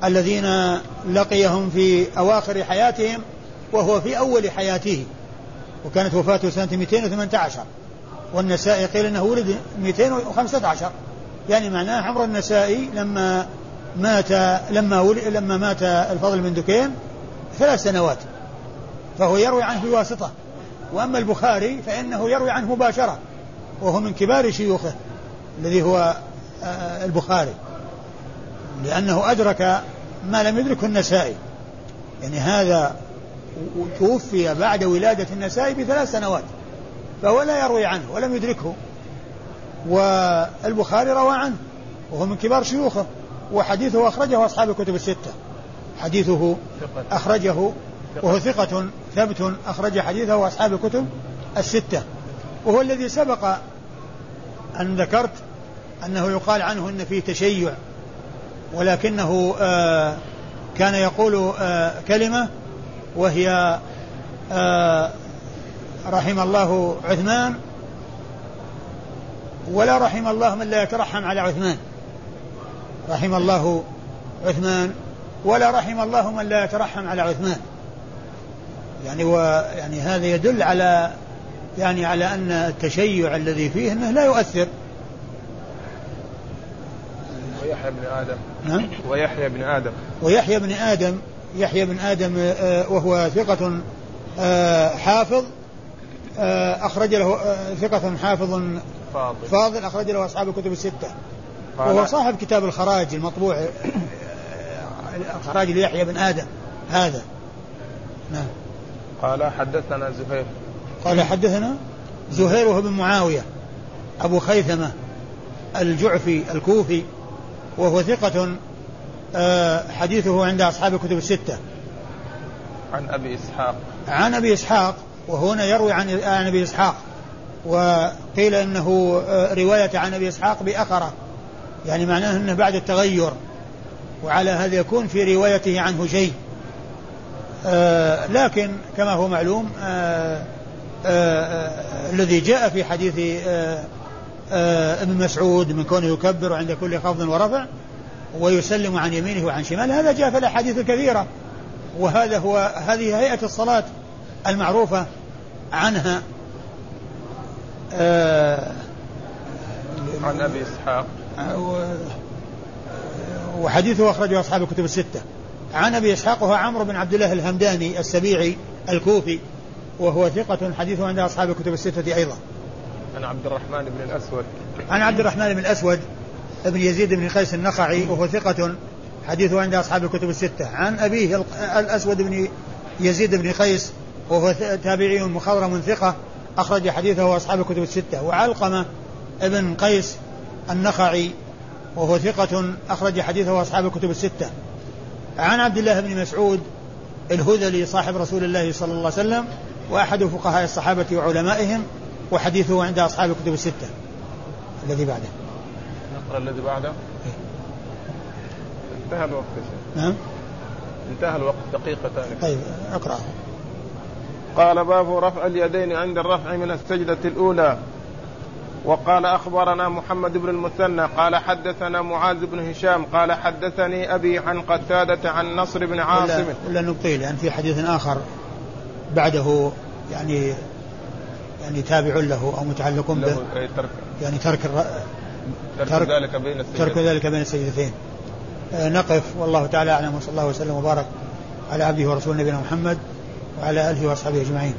Speaker 2: الذين لقيهم في أواخر حياتهم وهو في أول حياته. وكانت وفاته سنة 218 والنسائي قيل أنه ولد 215 يعني معناه عمر النسائي لما مات لما ولد لما مات الفضل بن دكين ثلاث سنوات فهو يروي عنه بواسطة. وأما البخاري فإنه يروي عنه مباشرة وهو من كبار شيوخه الذي هو آه، البخاري. لأنه أدرك ما لم يدركه النسائي. يعني هذا توفي بعد ولادة النسائي بثلاث سنوات فهو لا يروي عنه ولم يدركه. والبخاري روى عنه وهو من كبار شيوخه. وحديثه أخرجه أصحاب الكتب الستة. حديثه أخرجه وهو ثقة ثبت أخرج حديثه أصحاب الكتب الستة. وهو الذي سبق أن ذكرت أنه يقال عنه أن فيه تشيع ولكنه آه كان يقول آه كلمة وهي آه رحم الله عثمان ولا رحم الله من لا يترحم على عثمان. رحم الله عثمان ولا رحم الله من لا يترحم على عثمان. يعني ويعني هذا يدل على يعني على أن التشيع الذي فيه إنه لا يؤثر.
Speaker 1: ويحيى بن آدم.
Speaker 2: نعم.
Speaker 1: ويحيى بن آدم.
Speaker 2: ويحيى بن آدم يحيى بن آدم آه، وهو ثقة آه، حافظ آه، أخرج له ثقة حافظ
Speaker 1: فاضل.
Speaker 2: فاضل أخرج له أصحاب الكتب الستة. وهو صاحب كتاب الخراج المطبوع الخراج ليحيى بن آدم هذا.
Speaker 1: نعم. قال حدثنا زهير.
Speaker 2: قال حدثنا زهير بن معاوية أبو خيثمة الجعفي الكوفي وهو ثقة آه، حديثه عند أصحاب الكتب الستة.
Speaker 1: عن أبي إسحاق.
Speaker 2: عن أبي إسحاق وهنا يروي عن عن أبي إسحاق وقيل إنه آه، رواية عن أبي إسحاق بأخرة يعني معناه أنه بعد التغير وعلى هذا يكون في روايته عنه شيء. آه لكن كما هو معلوم آه آه الذي جاء في حديث ابن مسعود من كونه يكبر عند كل خفض ورفع ويسلم عن يمينه وعن شماله هذا جاء في الأحاديث الكثيرة. وهذا هو هذه هيئة الصلاة المعروفة عنها.
Speaker 1: آه عن أبي إسحاق.
Speaker 2: وحديثه أخرجه أصحاب الكتب الستة. عن أبي إسحاق وهو عمرو بن عبد الله الهمداني السبيعي الكوفي وهو ثقة حديثه عند أصحاب الكتب الستة أيضا.
Speaker 1: عن عبد الرحمن بن الأسود.
Speaker 2: عن عبد الرحمن بن الأسود بن يزيد بن قيس النخعي وهو ثقة حديثه عند أصحاب الكتب الستة. عن أبيه الأسود بن يزيد بن قيس وهو تابعي مخضرم ثقة أخرج حديثه أصحاب الكتب الستة. وعلقمة ابن قيس النخعي وهو ثقة أخرج حديثه أصحاب الكتب الستة. عن عبد الله بن مسعود الهذلي صاحب رسول الله صلى الله عليه وسلم وأحد فقهاء الصحابة وعلمائهم وحديثه عند أصحاب الكتب الستة. الذي بعده.
Speaker 1: نقرأ الذي بعده؟ انتهى الوقت
Speaker 2: نعم.
Speaker 1: انتهى الوقت دقيقتان
Speaker 2: طيب اقرأ
Speaker 1: قال باب رفع اليدين عند الرفع من السجدة الأولى. وقال أخبرنا محمد بن المثنى قال حدثنا معاذ بن هشام قال حدثني أبي عن قتادة عن نصر بن عاصم.
Speaker 2: ولا نبطيل يعني في حديث آخر بعده يعني يعني تابع له أو متعلق به. ترك. يعني ترك
Speaker 1: ترك, ترك ذلك بين السجدتين.
Speaker 2: ترك ذلك بين السجدتين. آه، نقف والله تعالى أعلم وصلى الله وسلم وبارك على عبده ورسوله نبينا محمد وعلى آله وأصحابه أجمعين.